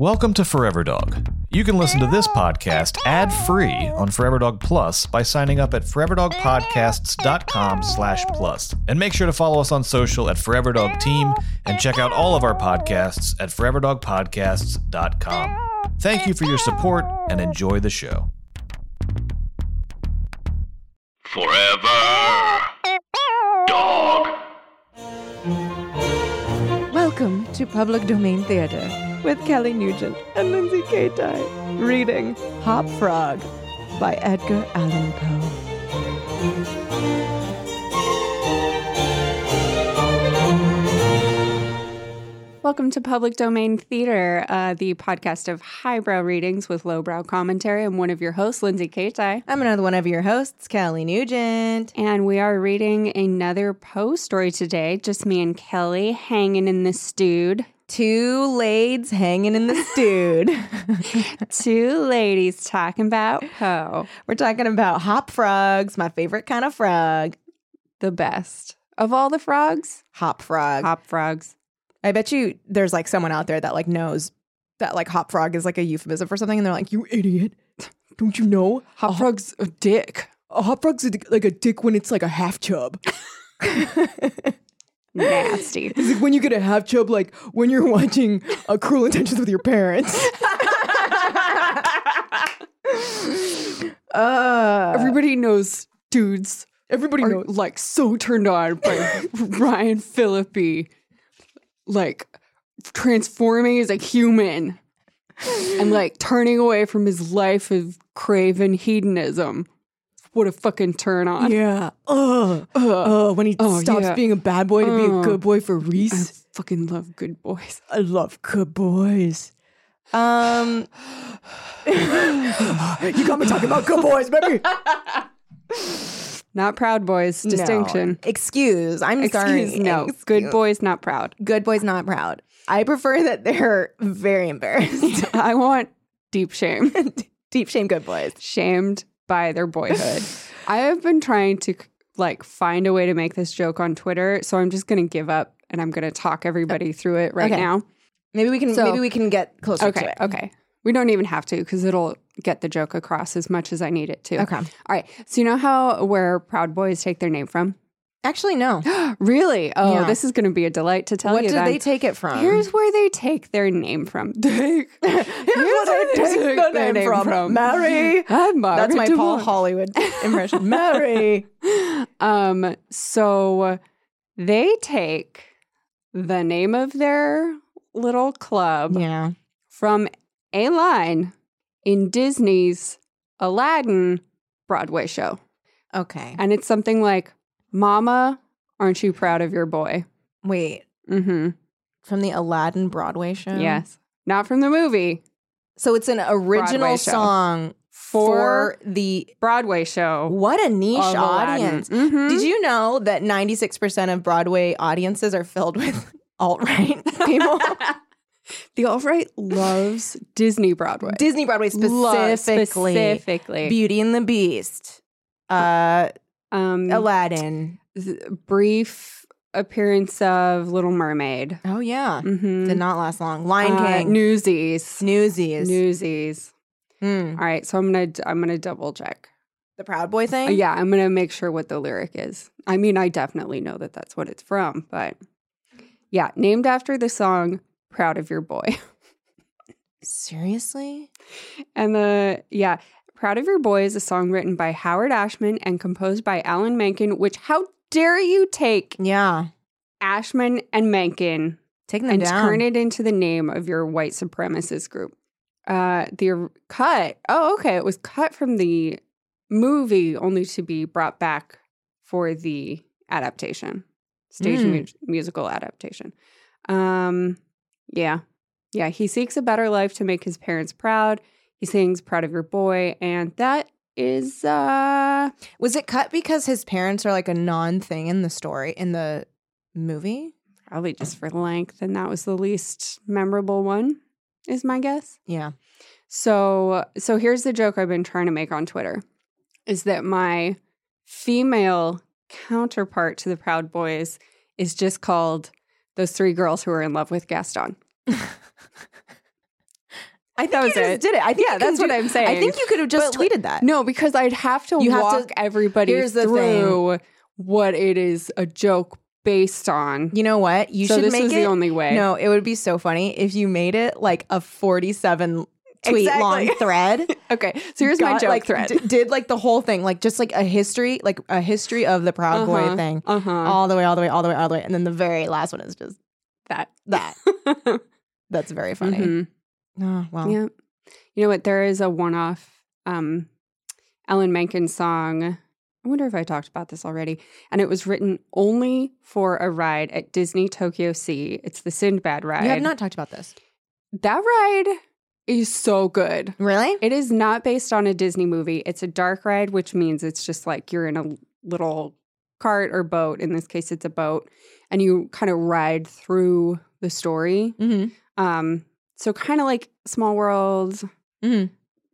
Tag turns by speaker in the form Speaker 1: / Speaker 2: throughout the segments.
Speaker 1: Welcome to Forever Dog. You can listen to this podcast ad-free on Forever Dog Plus by signing up at foreverdogpodcasts.com slash plus. And make sure to follow us on social at Forever Dog Team and check out all of our podcasts at foreverdogpodcasts.com. Thank you for your support and enjoy the show.
Speaker 2: Forever. Dog.
Speaker 3: Welcome to Public Domain Theater with Kelly Nugent and Lindsay Kaitai. Reading Hop Frog by Edgar Allan Poe. Welcome to Public Domain Theater, uh, the podcast of highbrow readings with lowbrow commentary. I'm one of your hosts, Lindsay Kaitai.
Speaker 4: I'm another one of your hosts, Kelly Nugent.
Speaker 3: And we are reading another Poe story today. Just me and Kelly hanging in the stewed.
Speaker 4: Two lades hanging in the stewed.
Speaker 3: Two ladies talking about Poe.
Speaker 4: We're talking about hop frogs, my favorite kind of frog.
Speaker 3: The best of all the frogs.
Speaker 4: Hop frog.
Speaker 3: Hop frogs.
Speaker 4: I bet you there's like someone out there that like knows that like hop frog is like a euphemism for something, and they're like, "You idiot! Don't you know
Speaker 3: Hop frog's a dick.
Speaker 4: a hop frog's a, dick- like a dick when it's like a half chub?
Speaker 3: Nasty.
Speaker 4: It's like when you get a half chub, like when you're watching a Cruel Intentions with your parents." uh,
Speaker 3: Everybody knows dudes
Speaker 4: everybody
Speaker 3: are
Speaker 4: knows.
Speaker 3: like so turned on by Ryan Phillippe, like transforming as a human and like turning away from his life of craven hedonism. What a fucking turn on.
Speaker 4: Yeah. Uh, uh, when he
Speaker 3: Oh,
Speaker 4: stops
Speaker 3: yeah.
Speaker 4: being a bad boy to be a good boy for Reese.
Speaker 3: I fucking love good boys.
Speaker 4: I love good boys. Um, you got me talking about good boys, baby.
Speaker 3: Not proud boys. Distinction.
Speaker 4: No. Excuse. I'm sorry.
Speaker 3: No.
Speaker 4: Excuse.
Speaker 3: Good boys, not proud.
Speaker 4: Good boys, not proud. I prefer that they're very embarrassed.
Speaker 3: I want deep shame.
Speaker 4: Deep shame, good boys.
Speaker 3: shamed by their boyhood. I have been trying to like find a way to make this joke on Twitter, so I'm just going to give up and I'm going to talk everybody through it right
Speaker 4: Okay.
Speaker 3: now.
Speaker 4: Maybe we can.
Speaker 3: So-
Speaker 4: maybe we can get closer
Speaker 3: Okay,
Speaker 4: to it.
Speaker 3: okay. We don't even have to because it'll get the joke across as much as I need it to.
Speaker 4: Okay.
Speaker 3: All right. So you know how where Proud Boys take their name from?
Speaker 4: Actually, no.
Speaker 3: really? Oh,
Speaker 4: Yeah.
Speaker 3: this is going to be a delight to tell you.
Speaker 4: what
Speaker 3: you.
Speaker 4: did
Speaker 3: then.
Speaker 4: they take it from?
Speaker 3: Here's where they take their name from. Take. Here's
Speaker 4: where they take the name from. Mary.
Speaker 3: I'm
Speaker 4: That's my Paul. Hollywood impression. Mary.
Speaker 3: Um, so they take the name of their little club
Speaker 4: Yeah.
Speaker 3: from a line in Disney's Aladdin Broadway show.
Speaker 4: Okay.
Speaker 3: And it's something like, Mama, aren't you proud of your boy?
Speaker 4: Wait.
Speaker 3: Mm-hmm.
Speaker 4: From the Aladdin Broadway show?
Speaker 3: Yes. Not from the movie,
Speaker 4: So it's an original song
Speaker 3: for
Speaker 4: for the
Speaker 3: Broadway show.
Speaker 4: what a niche audience.
Speaker 3: Mhm.
Speaker 4: Did you know that 96% of Broadway audiences are filled with alt-right people?
Speaker 3: The alt right loves Disney Broadway.
Speaker 4: Disney Broadway specifically.
Speaker 3: specifically.
Speaker 4: Beauty and the Beast. Uh
Speaker 3: um,
Speaker 4: Aladdin.
Speaker 3: brief appearance of Little Mermaid.
Speaker 4: Oh yeah.
Speaker 3: Mm-hmm.
Speaker 4: Did not last long. Lion
Speaker 3: Uh,
Speaker 4: King.
Speaker 3: Newsies.
Speaker 4: Newsies.
Speaker 3: Newsies.
Speaker 4: Hmm.
Speaker 3: All right, so I'm gonna I'm gonna double check.
Speaker 4: The Proud Boy
Speaker 3: Uh,
Speaker 4: thing?
Speaker 3: yeah, I'm gonna make sure what the lyric is. I mean, I definitely know that that's what it's from, but yeah, named after the song "Proud of Your Boy."
Speaker 4: Seriously?
Speaker 3: And the yeah, Proud of Your Boy is a song written by Howard Ashman and composed by Alan Menken, which how dare you take
Speaker 4: Yeah.
Speaker 3: Ashman and Menken
Speaker 4: Taking them
Speaker 3: and
Speaker 4: down.
Speaker 3: turn it into the name of your white supremacist group. Uh, the or- cut. Oh, okay. It was cut from the movie, only to be brought back for the adaptation, stage
Speaker 4: Mm.
Speaker 3: mu- musical adaptation. Um, yeah, yeah. He seeks a better life to make his parents proud. He sings "Proud of Your Boy," and that is uh
Speaker 4: Was it cut because his parents are like a non thing in the story in the movie?
Speaker 3: probably just for length, and that was the least memorable one. Is my guess.
Speaker 4: Yeah.
Speaker 3: So so here's the joke I've been trying to make on Twitter is that my female counterpart to the Proud Boys is just called those three girls who are in love with Gaston.
Speaker 4: I think
Speaker 3: That
Speaker 4: you
Speaker 3: was
Speaker 4: just
Speaker 3: it.
Speaker 4: did it. I think
Speaker 3: Yeah, that's what I'm saying.
Speaker 4: I think you could have just
Speaker 3: But,
Speaker 4: tweeted that.
Speaker 3: No, because I'd have to
Speaker 4: You have to-
Speaker 3: walk everybody through what it is a joke based on.
Speaker 4: You know what? You
Speaker 3: so
Speaker 4: should
Speaker 3: this
Speaker 4: make
Speaker 3: was
Speaker 4: it.
Speaker 3: the only way.
Speaker 4: No, it would be so funny if you made it like a 47 tweet
Speaker 3: Exactly.
Speaker 4: long thread.
Speaker 3: Okay, so here's my
Speaker 4: Got,
Speaker 3: joke
Speaker 4: like,
Speaker 3: thread.
Speaker 4: d- did like the whole thing, like just like a history, like a history of the Proud Boy
Speaker 3: Uh-huh,
Speaker 4: thing,
Speaker 3: Uh-huh.
Speaker 4: all the way, all the way, all the way, all the way, and then the very last one is just
Speaker 3: that.
Speaker 4: that. That's very funny.
Speaker 3: Mhm.
Speaker 4: Oh, wow.
Speaker 3: Yeah. You know what? There is a one off um, Alan Menken song. I wonder if I talked about this already. And it was written only for a ride at Disney Tokyo Sea. It's the Sindbad ride.
Speaker 4: You have not talked about this.
Speaker 3: That ride is so good.
Speaker 4: Really?
Speaker 3: It is not based on a Disney movie. It's a dark ride, which means it's just like you're in a little cart or boat. In this case, it's a boat. And you kind of ride through the story.
Speaker 4: Mm-hmm.
Speaker 3: Um, so kind of like Small World,
Speaker 4: Mhm.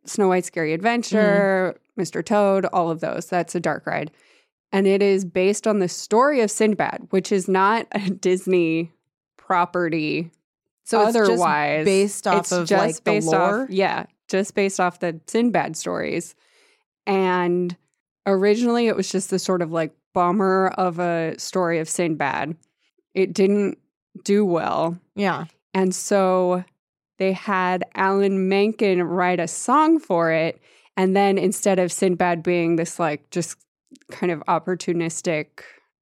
Speaker 3: Snow White Scary Adventure, Mr. Toad, all of those. That's a dark ride. And it is based on the story of Sinbad, which is not a Disney property.
Speaker 4: So it's
Speaker 3: otherwise,
Speaker 4: just based off
Speaker 3: it's
Speaker 4: of
Speaker 3: just
Speaker 4: like the
Speaker 3: based
Speaker 4: lore.
Speaker 3: off, yeah, just based off the Sinbad stories. And originally it was just the sort of like bummer of a story of Sinbad. It didn't do well.
Speaker 4: Yeah.
Speaker 3: And so they had Alan Menken write a song for it. And then instead of Sinbad being this like just kind of opportunistic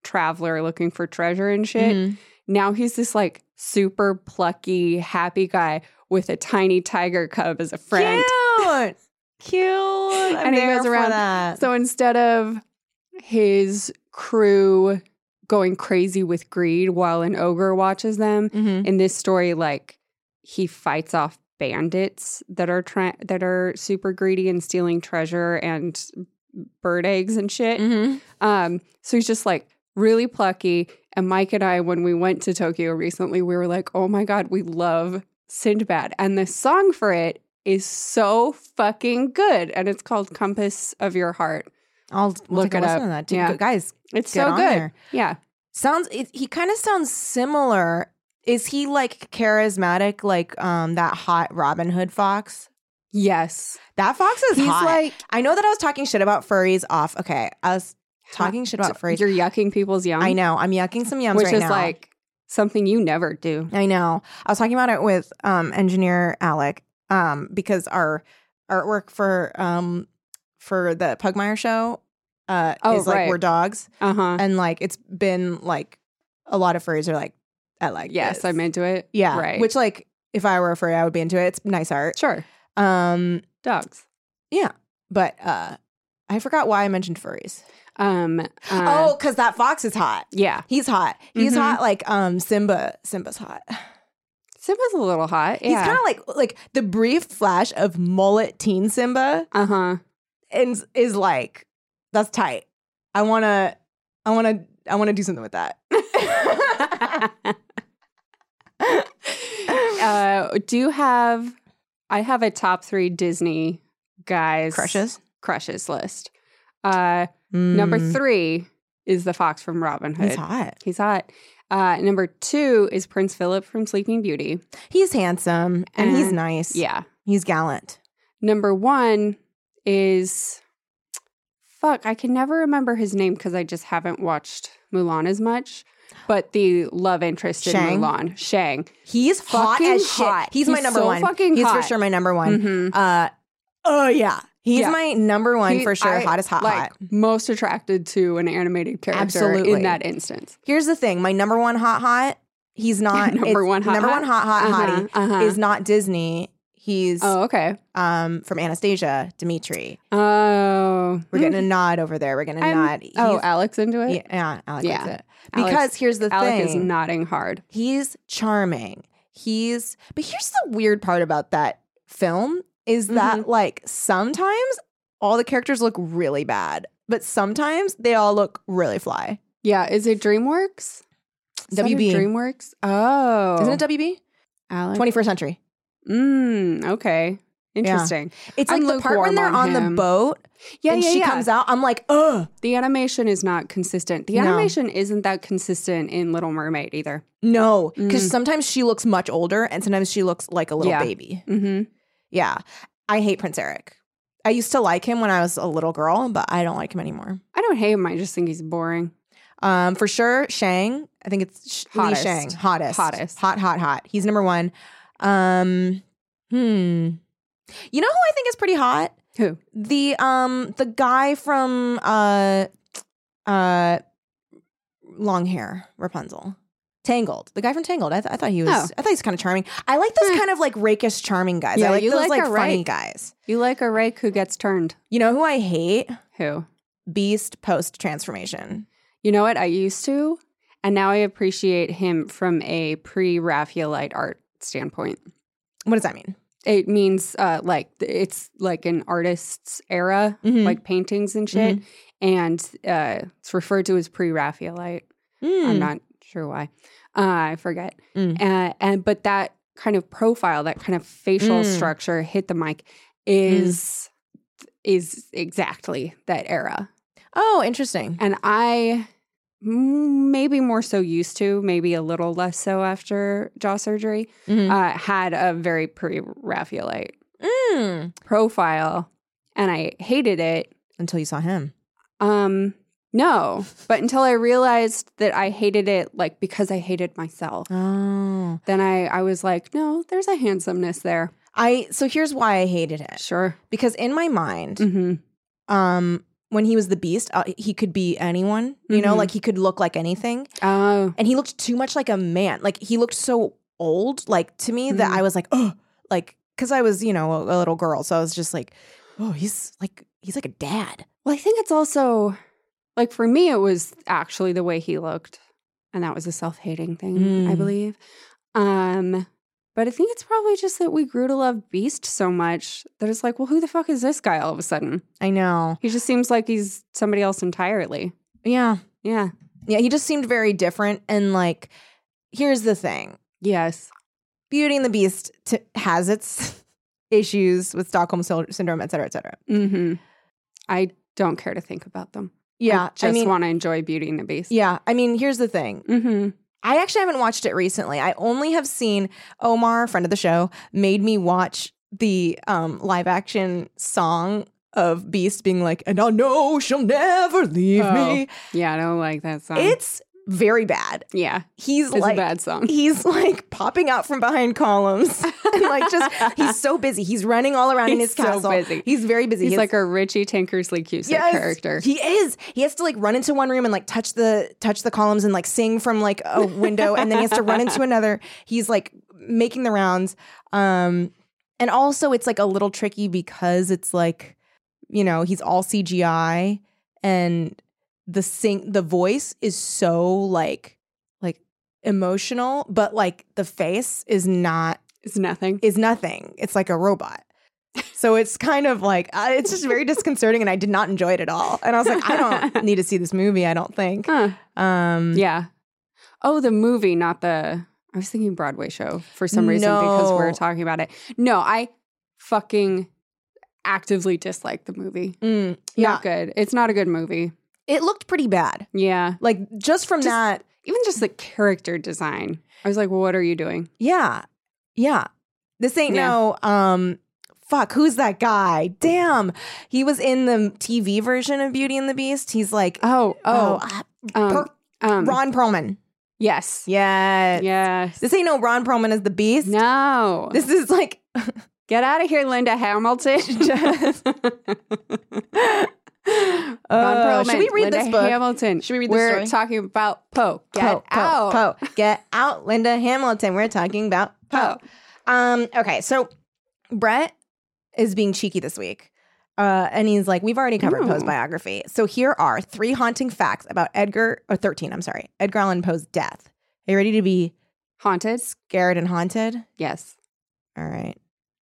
Speaker 3: traveler looking for treasure and shit,
Speaker 4: Mhm.
Speaker 3: now he's this like super plucky, happy guy with a tiny tiger cub as a friend.
Speaker 4: Cute. Cute. I'm
Speaker 3: And he goes around-
Speaker 4: that.
Speaker 3: So instead of his crew going crazy with greed while an ogre watches them,
Speaker 4: Mhm.
Speaker 3: in this story like he fights off bandits that are trying that are super greedy and stealing treasure and bird eggs and shit
Speaker 4: Mhm.
Speaker 3: um so he's just like really plucky and mike and i when we went to tokyo recently we were like oh my god we love sindbad and the song for it is so fucking good and it's called compass of your heart
Speaker 4: I'll we'll
Speaker 3: Look it
Speaker 4: listen
Speaker 3: up.
Speaker 4: to that. Dude,
Speaker 3: Yeah.
Speaker 4: guys,
Speaker 3: it's so good
Speaker 4: there.
Speaker 3: yeah
Speaker 4: sounds it, he kind of sounds similar. Is he like charismatic like um that hot Robin Hood fox?
Speaker 3: yes
Speaker 4: That fox is
Speaker 3: he's
Speaker 4: hot.
Speaker 3: like
Speaker 4: I know that I was talking shit about furries off. Okay, I was talking shit about furries.
Speaker 3: you're yucking people's yum
Speaker 4: I know. I'm yucking some yums
Speaker 3: which
Speaker 4: right
Speaker 3: is
Speaker 4: now.
Speaker 3: like something you never do.
Speaker 4: I know. I was talking about it with um engineer Alec um because our artwork for um for the Pugmire show uh
Speaker 3: Oh,
Speaker 4: is like
Speaker 3: right.
Speaker 4: we're dogs
Speaker 3: Uh huh.
Speaker 4: and like it's been like a lot of furries are like I like
Speaker 3: Yes,
Speaker 4: this.
Speaker 3: I'm into it.
Speaker 4: yeah
Speaker 3: right.
Speaker 4: which like if I were a furry I would be into it. It's nice art.
Speaker 3: sure,
Speaker 4: Um
Speaker 3: dogs.
Speaker 4: Yeah, but uh I forgot why I mentioned furries.
Speaker 3: Um. uh,
Speaker 4: oh, cuz that fox is hot.
Speaker 3: yeah.
Speaker 4: He's hot. He's
Speaker 3: Mhm.
Speaker 4: hot like um Simba Simba's hot.
Speaker 3: Simba's a little hot.
Speaker 4: He's kind of like like the brief flash of mullet teen Simba
Speaker 3: uh huh.
Speaker 4: and is like that's tight. I want to I want to I want to do something with that.
Speaker 3: uh, do you have? I have a top three Disney guys
Speaker 4: Crushes.
Speaker 3: crushes list. Uh, number
Speaker 4: Mm.
Speaker 3: three is the fox from Robin Hood.
Speaker 4: He's hot.
Speaker 3: He's hot. Uh, number two is Prince Philip from Sleeping Beauty.
Speaker 4: He's handsome and, he's nice.
Speaker 3: Yeah.
Speaker 4: He's gallant.
Speaker 3: Number one is fuck. I can never remember his name because I just haven't watched Mulan as much. But the love interest in
Speaker 4: Shang?
Speaker 3: Mulan, Shang.
Speaker 4: He's hot
Speaker 3: Fucking
Speaker 4: as shit.
Speaker 3: hot.
Speaker 4: He's, my number
Speaker 3: so
Speaker 4: one.
Speaker 3: fucking
Speaker 4: He's for sure my number one.
Speaker 3: Mhm.
Speaker 4: Uh oh yeah. He's
Speaker 3: Yeah.
Speaker 4: my number one
Speaker 3: He-
Speaker 4: for sure.
Speaker 3: I,
Speaker 4: hottest hot
Speaker 3: like,
Speaker 4: hot.
Speaker 3: Most attracted to an animated character
Speaker 4: Absolutely.
Speaker 3: in that instance.
Speaker 4: Here's the thing: my number one hot hot. He's not
Speaker 3: Number one hot
Speaker 4: number
Speaker 3: hot?
Speaker 4: one hot hot
Speaker 3: Uh-huh,
Speaker 4: hottie
Speaker 3: uh-huh.
Speaker 4: is not Disney. He's
Speaker 3: Oh, okay.
Speaker 4: um from Anastasia, Dimitri.
Speaker 3: Oh,
Speaker 4: We're getting a nod over there. We're getting a
Speaker 3: I'm-
Speaker 4: nod.
Speaker 3: oh, Alex into it.
Speaker 4: yeah, yeah, Alex
Speaker 3: Yeah.
Speaker 4: likes it.
Speaker 3: Alex-
Speaker 4: Because here's the
Speaker 3: Alec
Speaker 4: thing:
Speaker 3: is nodding hard.
Speaker 4: he's charming. He's but here's the weird part about that film is
Speaker 3: Mm-hmm.
Speaker 4: that like sometimes all the characters look really bad, but sometimes they all look really fly.
Speaker 3: Yeah, is it DreamWorks? Is
Speaker 4: WB.
Speaker 3: DreamWorks. Oh,
Speaker 4: Isn't it WB?
Speaker 3: Alex?
Speaker 4: 21st century.
Speaker 3: Mm, okay, interesting.
Speaker 4: It's like
Speaker 3: I'm
Speaker 4: the part when they're
Speaker 3: on
Speaker 4: on, the boat
Speaker 3: Yeah,
Speaker 4: and
Speaker 3: yeah,
Speaker 4: she
Speaker 3: yeah.
Speaker 4: comes out. I'm like, ugh.
Speaker 3: The animation is not consistent. The
Speaker 4: No.
Speaker 3: animation isn't that consistent in Little Mermaid either.
Speaker 4: No, because
Speaker 3: Mm.
Speaker 4: sometimes she looks much older and sometimes she looks like a little
Speaker 3: Yeah.
Speaker 4: baby.
Speaker 3: Mm-hmm.
Speaker 4: Yeah. I hate Prince Eric. I used to like him when I was a little girl, but I don't like him anymore.
Speaker 3: I don't hate him. I just think he's boring.
Speaker 4: Um, for sure, Shang. I think it's Sh- Lee
Speaker 3: Hottest.
Speaker 4: Shang. Hottest.
Speaker 3: Hottest.
Speaker 4: Hot, hot, hot. He's number one. Um, hmm. You know who I think is pretty hot?
Speaker 3: Who?
Speaker 4: The um the guy from uh uh long hair Rapunzel. Tangled. The guy from Tangled. I, th- I thought he was
Speaker 3: Oh.
Speaker 4: I thought he's kind of charming. I like those kind of like rakish charming guys.
Speaker 3: Yeah,
Speaker 4: I like
Speaker 3: you
Speaker 4: those
Speaker 3: like
Speaker 4: like funny
Speaker 3: rake.
Speaker 4: guys.
Speaker 3: You like a rake who gets turned?
Speaker 4: You know who I hate?
Speaker 3: Who?
Speaker 4: Beast post transformation.
Speaker 3: You know what? I used to, and now I appreciate him from a pre-Raphaelite art standpoint.
Speaker 4: What does that mean?
Speaker 3: It means uh, like it's like an artist's era,
Speaker 4: Mhm.
Speaker 3: like paintings and shit, and uh, it's referred to as pre-Raphaelite. I'm
Speaker 4: Mm.
Speaker 3: not sure why. Uh, I forget.
Speaker 4: Mm.
Speaker 3: Uh, and but that kind of profile, that kind of facial
Speaker 4: Mm.
Speaker 3: structure, hit the mic is is exactly that era.
Speaker 4: Oh, interesting.
Speaker 3: And I mm, maybe more so used to, maybe a little less so after jaw surgery,
Speaker 4: Mhm.
Speaker 3: uh, had a very pre-Raphaelite
Speaker 4: Mm.
Speaker 3: profile, and I hated it.
Speaker 4: Until you saw him.
Speaker 3: Um, no, but until I realized that I hated it, like because I hated myself.
Speaker 4: Oh.
Speaker 3: Then I, I was like, no, there's a handsomeness there.
Speaker 4: I so here's why I hated it.
Speaker 3: Sure.
Speaker 4: Because in my mind,
Speaker 3: hmm
Speaker 4: um when he was the beast, uh, he could be anyone, you know,
Speaker 3: Mhm.
Speaker 4: like he could look like anything.
Speaker 3: Oh,
Speaker 4: And he looked too much like a man. Like he looked so old like to me that
Speaker 3: Mhm.
Speaker 4: I was like, "Oh, like cuz I was, you know, a, a little girl, so I was just like, "Oh, he's like he's like a dad."
Speaker 3: well, I think it's also like for me, it was actually the way he looked, and that was a self-hating thing, I
Speaker 4: Mm.
Speaker 3: believe. Um, but I think it's probably just that we grew to love Beast so much that it's like, well, who the fuck is this guy all of a sudden?
Speaker 4: I know.
Speaker 3: He just seems like he's somebody else entirely.
Speaker 4: Yeah.
Speaker 3: Yeah.
Speaker 4: Yeah, he just seemed very different and like here's the thing.
Speaker 3: Yes.
Speaker 4: Beauty and the Beast t- has its issues with Stockholm syndrome, et cetera, et cetera.
Speaker 3: hmm I don't care to think about them.
Speaker 4: Yeah,
Speaker 3: I
Speaker 4: I,
Speaker 3: just
Speaker 4: mean,
Speaker 3: want to enjoy Beauty and the Beast.
Speaker 4: yeah, I mean, here's the thing.
Speaker 3: Mm-hmm.
Speaker 4: I actually haven't watched it recently. I only have seen Omar, friend of the show, made me watch the um, live action song of Beast being like, "And I know she'll never leave
Speaker 3: Oh,
Speaker 4: me."
Speaker 3: Yeah, I don't like that song.
Speaker 4: It's very bad.
Speaker 3: yeah,
Speaker 4: He's like
Speaker 3: bad song.
Speaker 4: he's like popping out from behind columns and like just he's so busy. He's running all around in his
Speaker 3: so
Speaker 4: castle.
Speaker 3: busy.
Speaker 4: He's very busy.
Speaker 3: He's
Speaker 4: He
Speaker 3: like a Richie Tankersley Cusick
Speaker 4: Yes,
Speaker 3: character.
Speaker 4: He is. He has to like run into one room and like touch the touch the columns and like sing from like a window and then he has to run into another. He's like making the rounds. Um and also it's like a little tricky because it's like you know, he's all CGI and the sing the voice is so like like emotional but like the face is not
Speaker 3: it's nothing.
Speaker 4: is nothing. It's like a robot. So it's kind of like uh, it's just very disconcerting, and I did not enjoy it at all. And I was like, I don't need to see this movie. I don't think.
Speaker 3: Huh.
Speaker 4: Um,
Speaker 3: Yeah. Oh, the movie, not the. I was thinking Broadway show for some reason because we were
Speaker 4: No.
Speaker 3: talking about it. No, I fucking actively dislike the movie.
Speaker 4: mm, yeah,
Speaker 3: Not good. It's not a good movie.
Speaker 4: It looked pretty bad.
Speaker 3: Yeah.
Speaker 4: Like just from
Speaker 3: Just-
Speaker 4: that,
Speaker 3: Even just the character design. I was like, well, what are you doing?
Speaker 4: yeah, yeah. This ain't
Speaker 3: Yeah.
Speaker 4: no um. Fuck, who's that guy? Damn, he was in the TV version of Beauty and the Beast. He's like,
Speaker 3: Oh,
Speaker 4: oh,
Speaker 3: oh.
Speaker 4: ah,
Speaker 3: um,
Speaker 4: Per-
Speaker 3: um,
Speaker 4: Ron Perlman.
Speaker 3: Yes.
Speaker 4: Yes,
Speaker 3: Yes.
Speaker 4: This ain't no Ron Perlman as the Beast.
Speaker 3: no.
Speaker 4: This is like
Speaker 3: Get out of here, Linda Hamilton.
Speaker 4: Uh, should we read
Speaker 3: Linda
Speaker 4: this book?
Speaker 3: Hamilton.
Speaker 4: Should we read this
Speaker 3: We're
Speaker 4: story?
Speaker 3: talking about Poe. Get
Speaker 4: Poe,
Speaker 3: out.
Speaker 4: Poe. Get out, Linda Hamilton. We're talking about Poe. Um, okay, so Brett is being cheeky this week. Uh, and he's like, we've already covered Poe's biography. So here are three haunting facts about Edgar, or 13, I'm sorry, Edgar Allan Poe's death. Are you ready to be
Speaker 3: Haunted?
Speaker 4: scared and haunted?
Speaker 3: Yes.
Speaker 4: All right,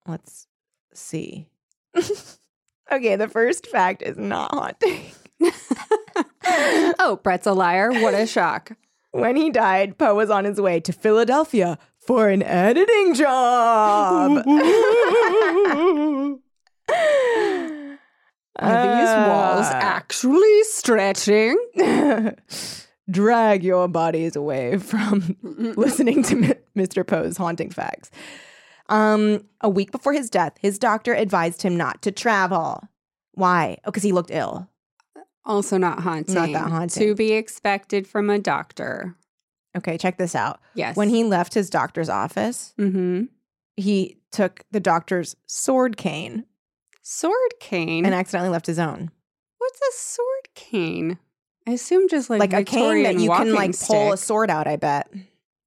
Speaker 4: let's see. okay, the first fact is not haunting.
Speaker 3: oh, Brett's a liar. What a shock.
Speaker 4: When he died, Poe was on his way to Philadelphia for an editing job.
Speaker 3: Are these walls
Speaker 4: Uh,
Speaker 3: actually stretching?
Speaker 4: drag your bodies away from listening to M- Mr. Poe's haunting facts. Um, a week before his death, his doctor advised him not to travel. Why? Oh, because he looked ill.
Speaker 3: Also not haunting.
Speaker 4: Not that haunting.
Speaker 3: To be expected from a doctor.
Speaker 4: Okay, check this out.
Speaker 3: Yes.
Speaker 4: When he left his doctor's office,
Speaker 3: Mm-hmm.
Speaker 4: he took the doctor's sword cane
Speaker 3: Sword cane.
Speaker 4: and accidentally left his own.
Speaker 3: What's a sword cane? I assume just like
Speaker 4: Like, a cane that you can like pull a sword out, I bet.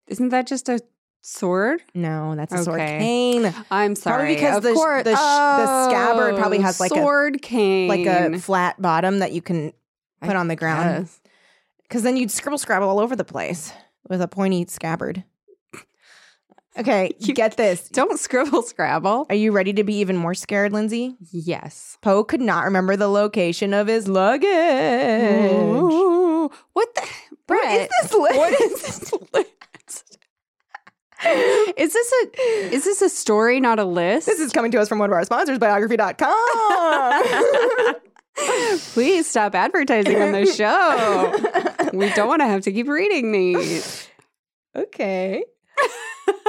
Speaker 3: Isn't that just a sword?
Speaker 4: No, that's a sword cane.
Speaker 3: I'm sorry.
Speaker 4: Probably because
Speaker 3: of
Speaker 4: the
Speaker 3: course.
Speaker 4: the sh- the scabbard oh, probably
Speaker 3: Oh,
Speaker 4: has like a-
Speaker 3: sword cane,
Speaker 4: Like a flat bottom that you can
Speaker 3: I
Speaker 4: put on the ground. Because then you'd scribble scrabble all over the place with a pointy scabbard. Okay,
Speaker 3: You
Speaker 4: get this.
Speaker 3: Don't scribble scrabble.
Speaker 4: Are you ready to be even more scared, Lindsay?
Speaker 3: Yes.
Speaker 4: Poe could not remember the location of his luggage.
Speaker 3: Ooh. What the
Speaker 4: What is this list?
Speaker 3: What is this list? Is this a is this a story, not a list?
Speaker 4: This is coming to us from one of our sponsors, biography.com.
Speaker 3: Please stop advertising on the show. we don't want to have to keep reading these.
Speaker 4: okay.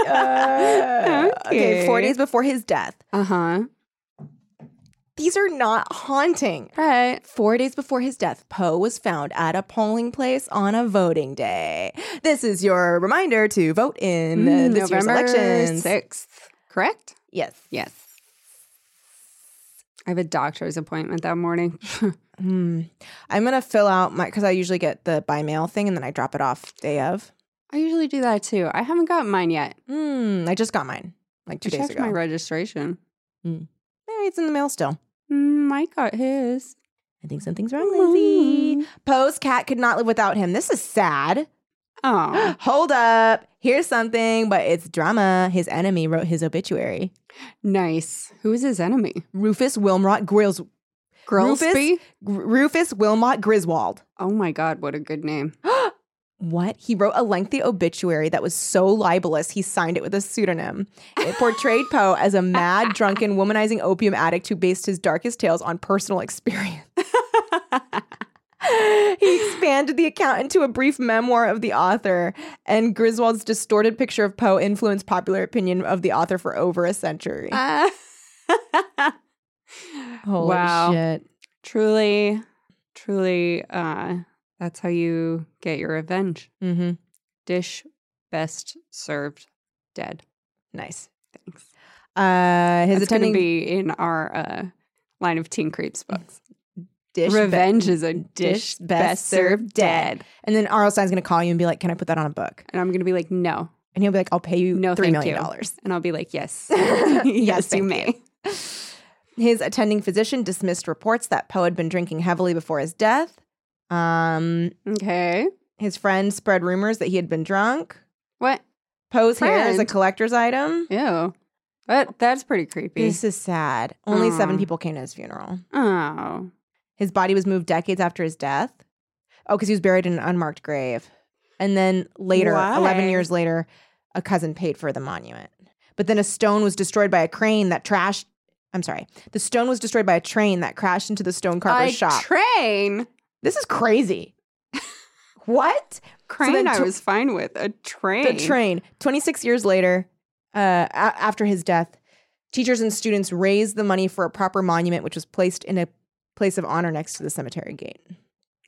Speaker 4: Uh, okay, four
Speaker 3: Okay.
Speaker 4: days before his death.
Speaker 3: Uh huh.
Speaker 4: These are not haunting.
Speaker 3: Right.
Speaker 4: Four days before his death, Poe was found at a polling place on a voting day. This is your reminder to vote in uh, this year's elections.
Speaker 3: sixth. Correct.
Speaker 4: Yes.
Speaker 3: Yes. I have a doctor's appointment that morning.
Speaker 4: Hmm. I'm gonna fill out my because I usually get the by mail thing and then I drop it off day of.
Speaker 3: I usually do that too. I haven't gotten mine yet.
Speaker 4: Hmm. I just got mine like two
Speaker 3: I
Speaker 4: days ago.
Speaker 3: my registration.
Speaker 4: Maybe it's in the mail still.
Speaker 3: Mm, Mike got his.
Speaker 4: I think something's wrong, Lindsay. Poe's cat could not live without him. This is sad.
Speaker 3: Oh,
Speaker 4: Hold up. Here's something, but it's drama. His enemy wrote his obituary.
Speaker 3: nice. Who is his enemy?
Speaker 4: Rufus Wilmot Grills.
Speaker 3: Grilsby?
Speaker 4: Gr- Rufus Wilmot Griswold.
Speaker 3: Oh my God, what a good name.
Speaker 4: What? He wrote a lengthy obituary that was so libelous, he signed it with a pseudonym. It portrayed Poe as a mad, drunken, womanizing opium addict who based his darkest tales on personal experience. he expanded the account into a brief memoir of the author, and Griswold's distorted picture of Poe influenced popular opinion of the author for over a century.
Speaker 3: Ah.
Speaker 4: Holy
Speaker 3: wow.
Speaker 4: shit.
Speaker 3: truly, truly, uh, that's how you get your revenge.
Speaker 4: Mm-hmm.
Speaker 3: Dish best served dead.
Speaker 4: Nice.
Speaker 3: Thanks.
Speaker 4: Uh, his
Speaker 3: going
Speaker 4: attending
Speaker 3: be in our uh, line of Teen Creeps books.
Speaker 4: dish be-
Speaker 3: Revenge is a dish,
Speaker 4: dish
Speaker 3: best,
Speaker 4: best
Speaker 3: served
Speaker 4: dead.
Speaker 3: dead.
Speaker 4: And then R.L. Stine's going to call you and be like, "Can I put that on a book?"
Speaker 3: And I'm going to be like, no.
Speaker 4: And he'll be like, "I'll pay you
Speaker 3: No,
Speaker 4: three
Speaker 3: you.
Speaker 4: dollars."
Speaker 3: And I'll be like, yes.
Speaker 4: Yes,
Speaker 3: yes, you may.
Speaker 4: His attending physician dismissed reports that Poe had been drinking heavily before his death. Um,
Speaker 3: Okay.
Speaker 4: his friend spread rumors that he had been drunk.
Speaker 3: What?
Speaker 4: Poe's hair is a collector's item.
Speaker 3: Ew. That, that's pretty creepy.
Speaker 4: This is sad. Only seven people came to his funeral.
Speaker 3: oh.
Speaker 4: His body was moved decades after his death. Oh, because he was buried in an unmarked grave. And then later,
Speaker 3: Why?
Speaker 4: 11 years later, a cousin paid for the monument. But then a stone was destroyed by a crane that trashed. I'm sorry. The stone was destroyed by a train that crashed into the stone carver's
Speaker 3: I
Speaker 4: shop.
Speaker 3: train.
Speaker 4: This is crazy. what?
Speaker 3: Crane
Speaker 4: then
Speaker 3: I was fine with. A train.
Speaker 4: The train. 26 years later, uh, a- after his death, teachers and students raised the money for a proper monument, which was placed in a place of honor next to the cemetery gate.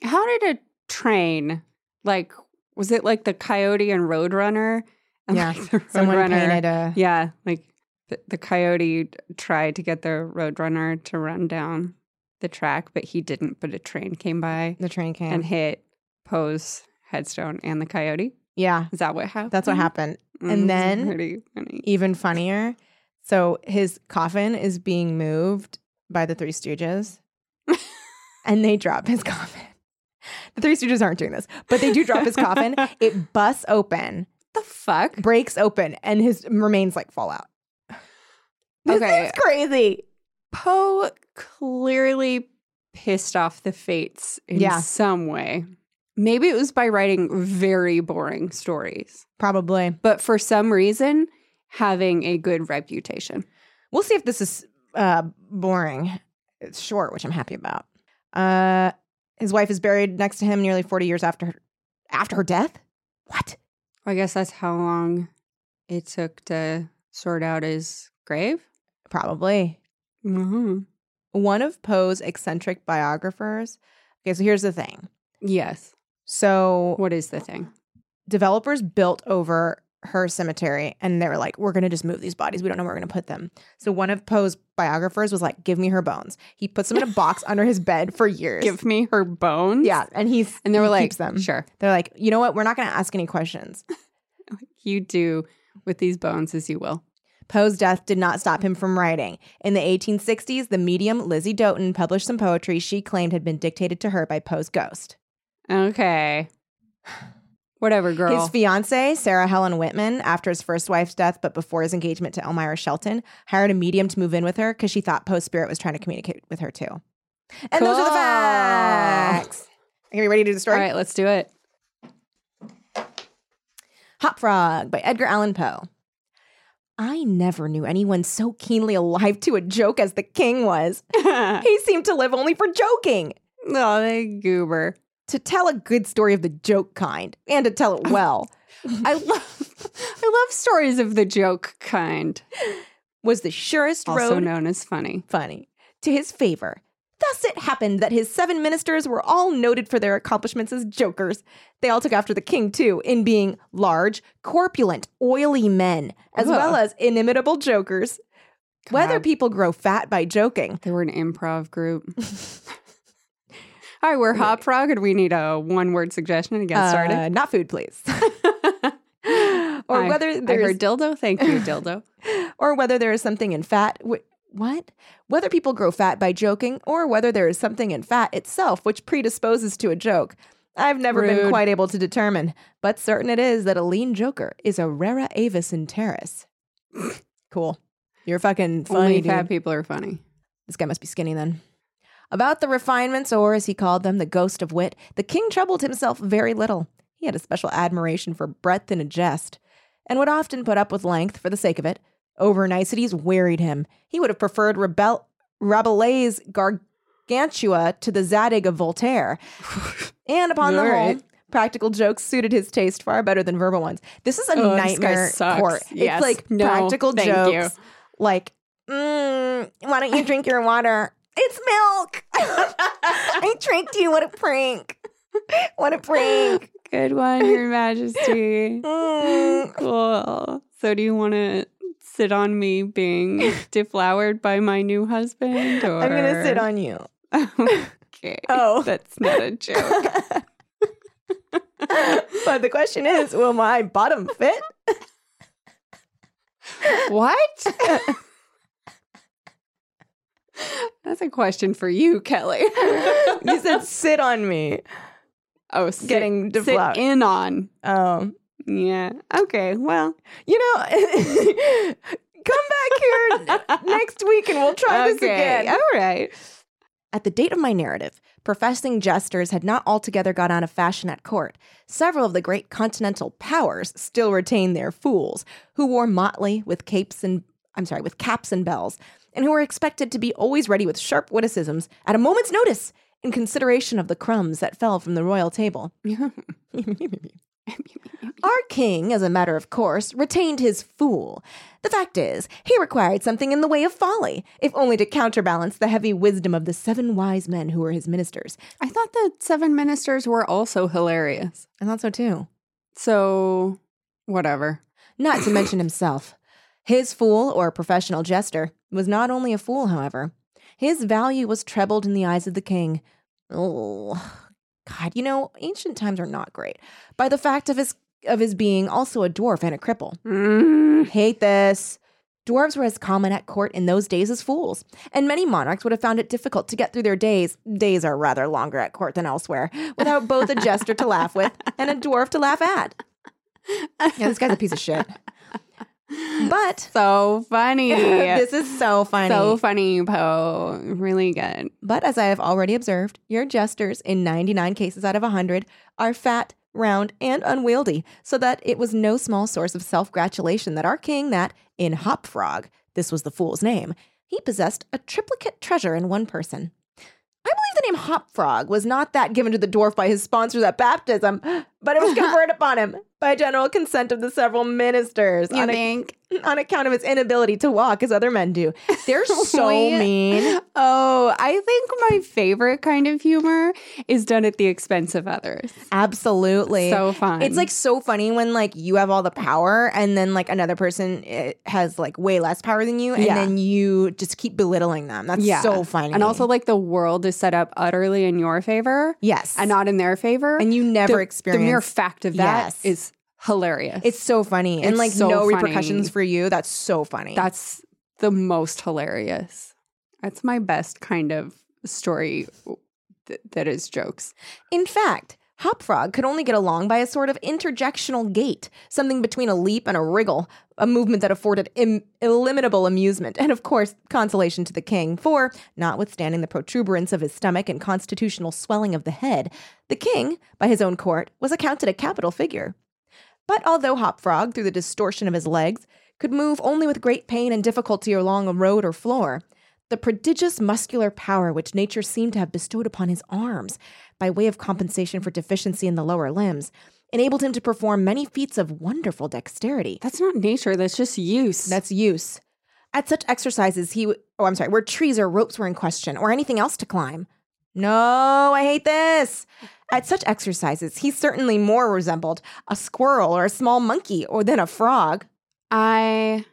Speaker 3: How did a train, like, was it like the Coyote and Roadrunner? And
Speaker 4: Yeah.
Speaker 3: like the
Speaker 4: Someone
Speaker 3: Roadrunner-
Speaker 4: painted a.
Speaker 3: Yeah, like the, the coyote tried to get the roadrunner to run down the track, but he didn't. But a train came by
Speaker 4: The train came.
Speaker 3: and hit Poe's headstone and the coyote.
Speaker 4: yeah,
Speaker 3: Is that what happened?
Speaker 4: that's what happened.
Speaker 3: Mm,
Speaker 4: and then-
Speaker 3: pretty funny.
Speaker 4: Even funnier. So his coffin is being moved by the Three Stooges, and they drop his coffin. The Three Stooges aren't doing this, but they do drop his coffin. It busts open,
Speaker 3: the fuck?
Speaker 4: breaks open, and his remains like fall out. This
Speaker 3: Okay.
Speaker 4: is crazy.
Speaker 3: Poe clearly pissed off the fates in
Speaker 4: Yeah.
Speaker 3: some way. Maybe it was by writing very boring stories,
Speaker 4: Probably.
Speaker 3: but for some reason, having a good reputation.
Speaker 4: We'll see if this is uh, boring. It's short, which I'm happy about. Uh, his wife is buried next to him nearly 40 years after her, after her death. What?
Speaker 3: I guess that's how long it took to sort out his grave.
Speaker 4: Probably.
Speaker 3: Mm-hmm.
Speaker 4: One of Poe's eccentric biographers. Okay, so here's the thing.
Speaker 3: Yes.
Speaker 4: So
Speaker 3: What is the thing?
Speaker 4: developers built over her cemetery and they were like, we're going to just move these bodies. We don't know where we're going to put them. So one of Poe's biographers was like, give me her bones. He puts them in a box under his bed for years.
Speaker 3: Give me her bones.
Speaker 4: yeah. And he's,
Speaker 3: And they were
Speaker 4: he
Speaker 3: like,
Speaker 4: keeps them.
Speaker 3: sure.
Speaker 4: They're like, you know what? We're not going to ask any questions.
Speaker 3: You do with these bones as you will.
Speaker 4: Poe's death did not stop him from writing. In the 1860s, the medium Lizzie Doten published some poetry she claimed had been dictated to her by Poe's ghost.
Speaker 3: Okay. Whatever, girl.
Speaker 4: His fiancee, Sarah Helen Whitman, after his first wife's death, but before his engagement to Elmira Shelton, hired a medium to move in with her because she thought Poe's spirit was trying to communicate with her too. And those are the facts. Are you ready to do the story?
Speaker 3: right, let's do it.
Speaker 4: Hop Frog by Edgar Allan Poe. I never knew anyone so keenly alive to a joke as the king was.
Speaker 3: oh,
Speaker 4: He seemed to live only for joking.
Speaker 3: Oh, the goober.
Speaker 4: to tell a good story of the joke kind and to tell it oh. well
Speaker 3: I love I love stories of the joke kind,
Speaker 4: was the surest
Speaker 3: also
Speaker 4: road
Speaker 3: known as funny.
Speaker 4: funny to his favor. Thus it happened that his seven ministers were all noted for their accomplishments as jokers. They all took after the king too in being large, corpulent, oily men, as
Speaker 3: Ugh.
Speaker 4: well as inimitable jokers. Whether people grow fat by joking,
Speaker 3: They were an improv group. All right, we're Hop Frog, and we need a one-word suggestion to get
Speaker 4: uh,
Speaker 3: started.
Speaker 4: not food, please. or
Speaker 3: I-
Speaker 4: whether
Speaker 3: I
Speaker 4: there's
Speaker 3: heard dildo. Thank you, dildo.
Speaker 4: or whether there is something in fat. What? Whether people grow fat by joking, or whether there is something in fat itself which predisposes to a joke. I've never been quite able to determine, but certain it is that a lean joker is a rara avis in terris. cool. You're fucking funny,
Speaker 3: Only
Speaker 4: dude.
Speaker 3: fat people are funny.
Speaker 4: This guy must be skinny then. About the refinements, or as he called them, the ghost of wit, the king troubled himself very little. He had a special admiration for breadth in a jest, and would often put up with length for the sake of it. Over niceties wearied him. He would have preferred Rebel- Rabelais' Gargantua to the Zadig of Voltaire. and upon the
Speaker 3: All
Speaker 4: whole, practical jokes suited his taste far better than verbal ones. This is a
Speaker 3: Oh,
Speaker 4: nightmare court.
Speaker 3: Yes.
Speaker 4: It's like
Speaker 3: No,
Speaker 4: practical jokes.
Speaker 3: you.
Speaker 4: Like, mm, why don't you drink your water? It's milk. I tricked you. What a prank. What a prank.
Speaker 3: Good one, Your Majesty.
Speaker 4: Mm.
Speaker 3: Cool. So, do you want to sit on me being deflowered by my new husband? Or
Speaker 4: I'm going to sit on you.
Speaker 3: okay.
Speaker 4: Oh.
Speaker 3: that's not a joke.
Speaker 4: but the question is will my bottom fit?
Speaker 3: what? that's a question for you, Kelly.
Speaker 4: You said sit on me.
Speaker 3: oh, sit,
Speaker 4: Getting
Speaker 3: sit
Speaker 4: deflowered.
Speaker 3: in on.
Speaker 4: Um,
Speaker 3: Yeah. Okay. Well.
Speaker 4: you know, come back here next week and we'll try this again.
Speaker 3: All right.
Speaker 4: At the date of my narrative, professing jesters had not altogether got out of fashion at court. Several of the great continental powers still retained their fools, who wore motley with capes and I'm sorry, with caps and bells, and who were expected to be always ready with sharp witticisms at a moment's notice in consideration of the crumbs that fell from the royal table. Our king, as a matter of course, retained his fool. The fact is, he required something in the way of folly, if only to counterbalance the heavy wisdom of the seven wise men who were his ministers.
Speaker 3: I thought the seven ministers were also hilarious.
Speaker 4: I thought so too.
Speaker 3: So, whatever.
Speaker 4: Not to mention himself. His fool, or professional jester, was not only a fool, however. His value was trebled in the eyes of the king. Oh, God, you know, ancient times are not great. By the fact of his of his being also a dwarf and a cripple.
Speaker 3: Mm.
Speaker 4: Hate this. Dwarves were as common at court in those days as fools, and many monarchs would have found it difficult to get through their days. Days are rather longer at court than elsewhere, without both a jester to laugh with and a dwarf to laugh at. Yeah, this guy's a piece of shit. But
Speaker 3: So funny.
Speaker 4: this is so funny.
Speaker 3: So funny, Poe. Really good.
Speaker 4: But as I have already observed, your jesters, in 99 cases out of 100, are fat, round, and unwieldy, so that it was no small source of self gratulation that our king, that, in Hop Frog, this was the fool's name, he possessed a triplicate treasure in one person. I believe the name Hop Frog was not that given to the dwarf by his sponsors at baptism, but it was conferred upon him by general consent of the several ministers
Speaker 3: You
Speaker 4: on,
Speaker 3: think?
Speaker 4: on account of his inability to walk as other men do. They're so mean.
Speaker 3: Oh, I think my favorite kind of humor is done at the expense of others.
Speaker 4: Absolutely.
Speaker 3: So fun.
Speaker 4: It's like so funny when like you have all the power and then like another person eh, has like way less power than you and
Speaker 3: Yeah.
Speaker 4: then you just keep belittling them. That's
Speaker 3: yeah.
Speaker 4: so funny.
Speaker 3: And also, like, the world is set up utterly in your favor
Speaker 4: yes.
Speaker 3: and not in their favor.
Speaker 4: and you never
Speaker 3: the,
Speaker 4: experience
Speaker 3: the mere fact of that
Speaker 4: Yes.
Speaker 3: is hilarious.
Speaker 4: It's so funny. and
Speaker 3: It's
Speaker 4: like
Speaker 3: so
Speaker 4: no
Speaker 3: funny.
Speaker 4: repercussions for you. That's so funny.
Speaker 3: That's the most hilarious. That's my best kind of story th- that is jokes.
Speaker 4: In fact, Hopfrog could only get along by a sort of interjectional gait, something between a leap and a wriggle, a movement that afforded Im- illimitable amusement and, of course, consolation to the king. For, notwithstanding the protuberance of his stomach and constitutional swelling of the head, the king, by his own court, was accounted a capital figure. But although Hop Frog, through the distortion of his legs, could move only with great pain and difficulty along a road or floor, the prodigious muscular power which nature seemed to have bestowed upon his arms, by way of compensation for deficiency in the lower limbs, enabled him to perform many feats of wonderful dexterity.
Speaker 3: That's not nature, that's just use.
Speaker 4: That's use. At such exercises, he, w- oh, I'm sorry, where trees or ropes were in question, or anything else to climb. No, I hate this. At such exercises, he certainly more resembled a squirrel or a small monkey or than a frog.
Speaker 3: I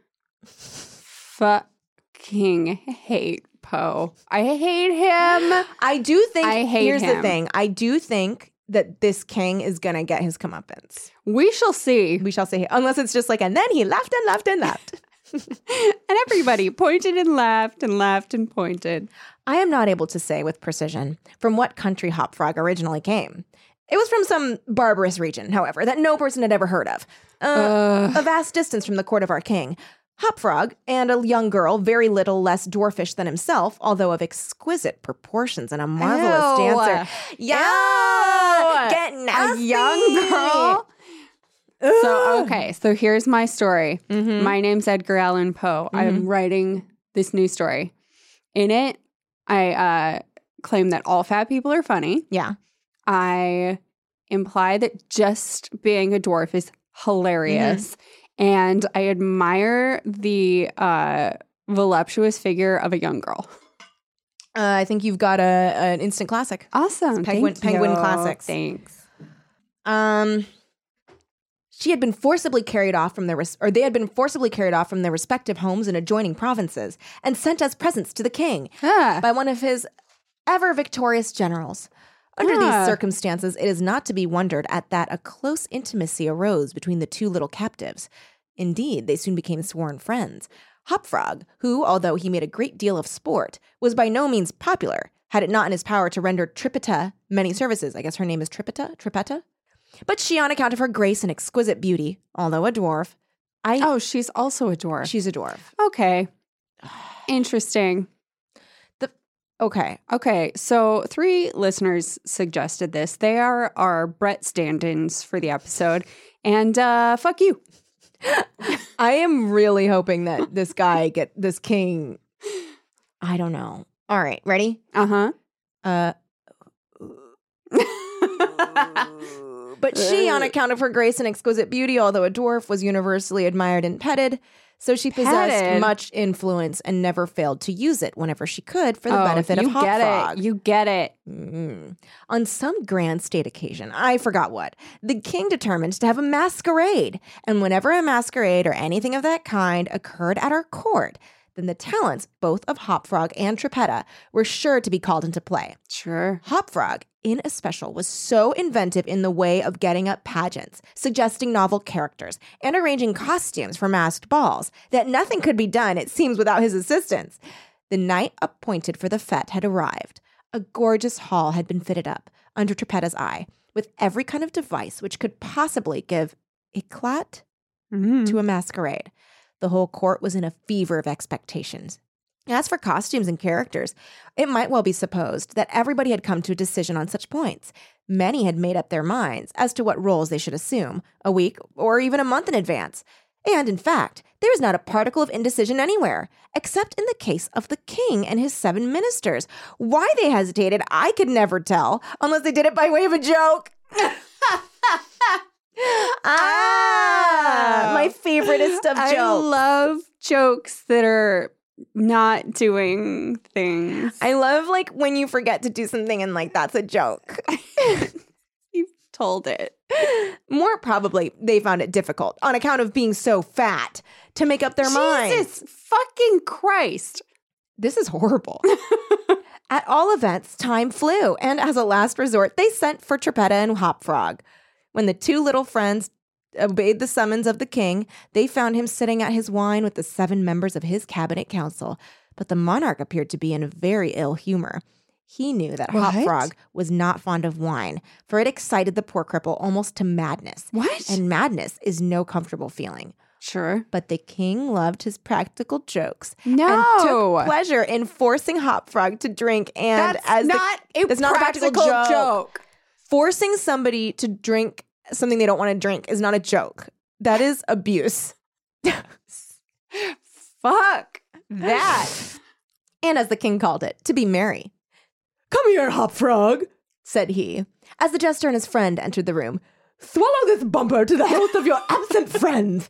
Speaker 3: fucking hate Poe. I hate him.
Speaker 4: I do think,
Speaker 3: I hate
Speaker 4: here's the thing I do think that this king is to get his comeuppance.
Speaker 3: We shall see.
Speaker 4: We shall see. unless it's just like, and then he laughed and laughed and laughed.
Speaker 3: And everybody pointed and laughed and laughed and pointed.
Speaker 4: I am not able to say with precision from what country Hop Frog originally came. It was from some barbarous region, however, that no person had ever heard of. Uh, a vast distance from the court of our king. Hop Frog and a young girl, very little less dwarfish than himself, although of exquisite proportions and a marvelous
Speaker 3: Ew.
Speaker 4: dancer. Yeah, get
Speaker 3: A young girl. So, okay, so here's my story. My name's Edgar Allan Poe. I'm writing this new story. In it, I uh, claim that all fat people are funny.
Speaker 4: Yeah,
Speaker 3: I imply that just being a dwarf is hilarious. And I admire the uh, voluptuous figure of a young girl.
Speaker 4: uh, I think you've got a an instant classic.
Speaker 3: Awesome.
Speaker 4: Penguin- Penguin. Classics.
Speaker 3: Thanks.
Speaker 4: Um, she had been forcibly carried off from their, res- or they had been forcibly carried off from their respective homes in adjoining provinces and sent as presents to the king
Speaker 3: Ah.
Speaker 4: by one of his ever victorious generals. Under
Speaker 3: Ah.
Speaker 4: these circumstances, it is not to be wondered at that a close intimacy arose between the two little captives. Indeed, they soon became sworn friends. Hopfrog, who, although he made a great deal of sport, was by no means popular, had it not in his power to render Tripita many services. I guess her name is Tripita? Tripetta? But she, on account of her grace and exquisite beauty, although a dwarf, I
Speaker 3: Oh, she's also a dwarf.
Speaker 4: she's a dwarf.
Speaker 3: okay. Interesting.
Speaker 4: Okay.
Speaker 3: Okay, so three listeners suggested this. They are our Brett stand-ins for the episode, and uh, fuck you.
Speaker 4: I am really hoping that this guy get this king. I don't know. All right, ready?
Speaker 3: Uh huh.
Speaker 4: Uh, but she, on account of her grace and exquisite beauty, although a dwarf, was universally admired and petted. So she possessed
Speaker 3: Petted?
Speaker 4: much influence and never failed to use it whenever she could for the
Speaker 3: Oh,
Speaker 4: benefit
Speaker 3: you
Speaker 4: of Hop
Speaker 3: get
Speaker 4: Frog.
Speaker 3: it. You get it.
Speaker 4: Mm. On some grand state occasion, I forgot what, the king determined to have a masquerade. And whenever a masquerade or anything of that kind occurred at our court, then the talents both of Hop Frog and Tripetta were sure to be called into play.
Speaker 3: Sure.
Speaker 4: Hop Frog, in especial, was so inventive in the way of getting up pageants, suggesting novel characters, and arranging costumes for masked balls that nothing could be done, it seems, without his assistance. The night appointed for the fete had arrived. A gorgeous hall had been fitted up under Trippetta's eye, with every kind of device which could possibly give eclat
Speaker 3: Mhm.
Speaker 4: to a masquerade. The whole court was in a fever of expectations. As for costumes and characters, it might well be supposed that everybody had come to a decision on such points. Many had made up their minds as to what roles they should assume, a week or even a month in advance. And in fact, there was not a particle of indecision anywhere, except in the case of the king and his seven ministers. Why they hesitated, I could never tell, unless they did it by way of a joke. ah, my favoriteest of
Speaker 3: I
Speaker 4: jokes.
Speaker 3: love jokes that are not doing things.
Speaker 4: I love like when you forget to do something and like that's a joke.
Speaker 3: You've told it.
Speaker 4: More probably, they found it difficult on account of being so fat to make up their minds.
Speaker 3: Jesus fucking Christ.
Speaker 4: This is horrible. At all events, time flew, and as a last resort, they sent for Trippetta and Hop Frog. When the two little friends obeyed the summons of the king, they found him sitting at his wine with the seven members of his cabinet council. But the monarch appeared to be in a very ill humor. He knew that Hop
Speaker 3: What?
Speaker 4: Frog was not fond of wine, for it excited the poor cripple almost to madness.
Speaker 3: What?
Speaker 4: And madness is no comfortable feeling.
Speaker 3: sure.
Speaker 4: But the king loved his practical jokes
Speaker 3: No.
Speaker 4: and took pleasure in forcing Hop Frog to drink. And
Speaker 3: That's
Speaker 4: as the-
Speaker 3: not a
Speaker 4: that's not a practical
Speaker 3: practical
Speaker 4: joke.
Speaker 3: joke.
Speaker 4: forcing somebody to drink something they don't want to drink is not a joke. That is abuse.
Speaker 3: Fuck
Speaker 4: That. and as the king called it, to be merry. Come here, Hop Frog, said he, as the jester and his friend entered the room. Swallow this bumper to the health of your absent friends.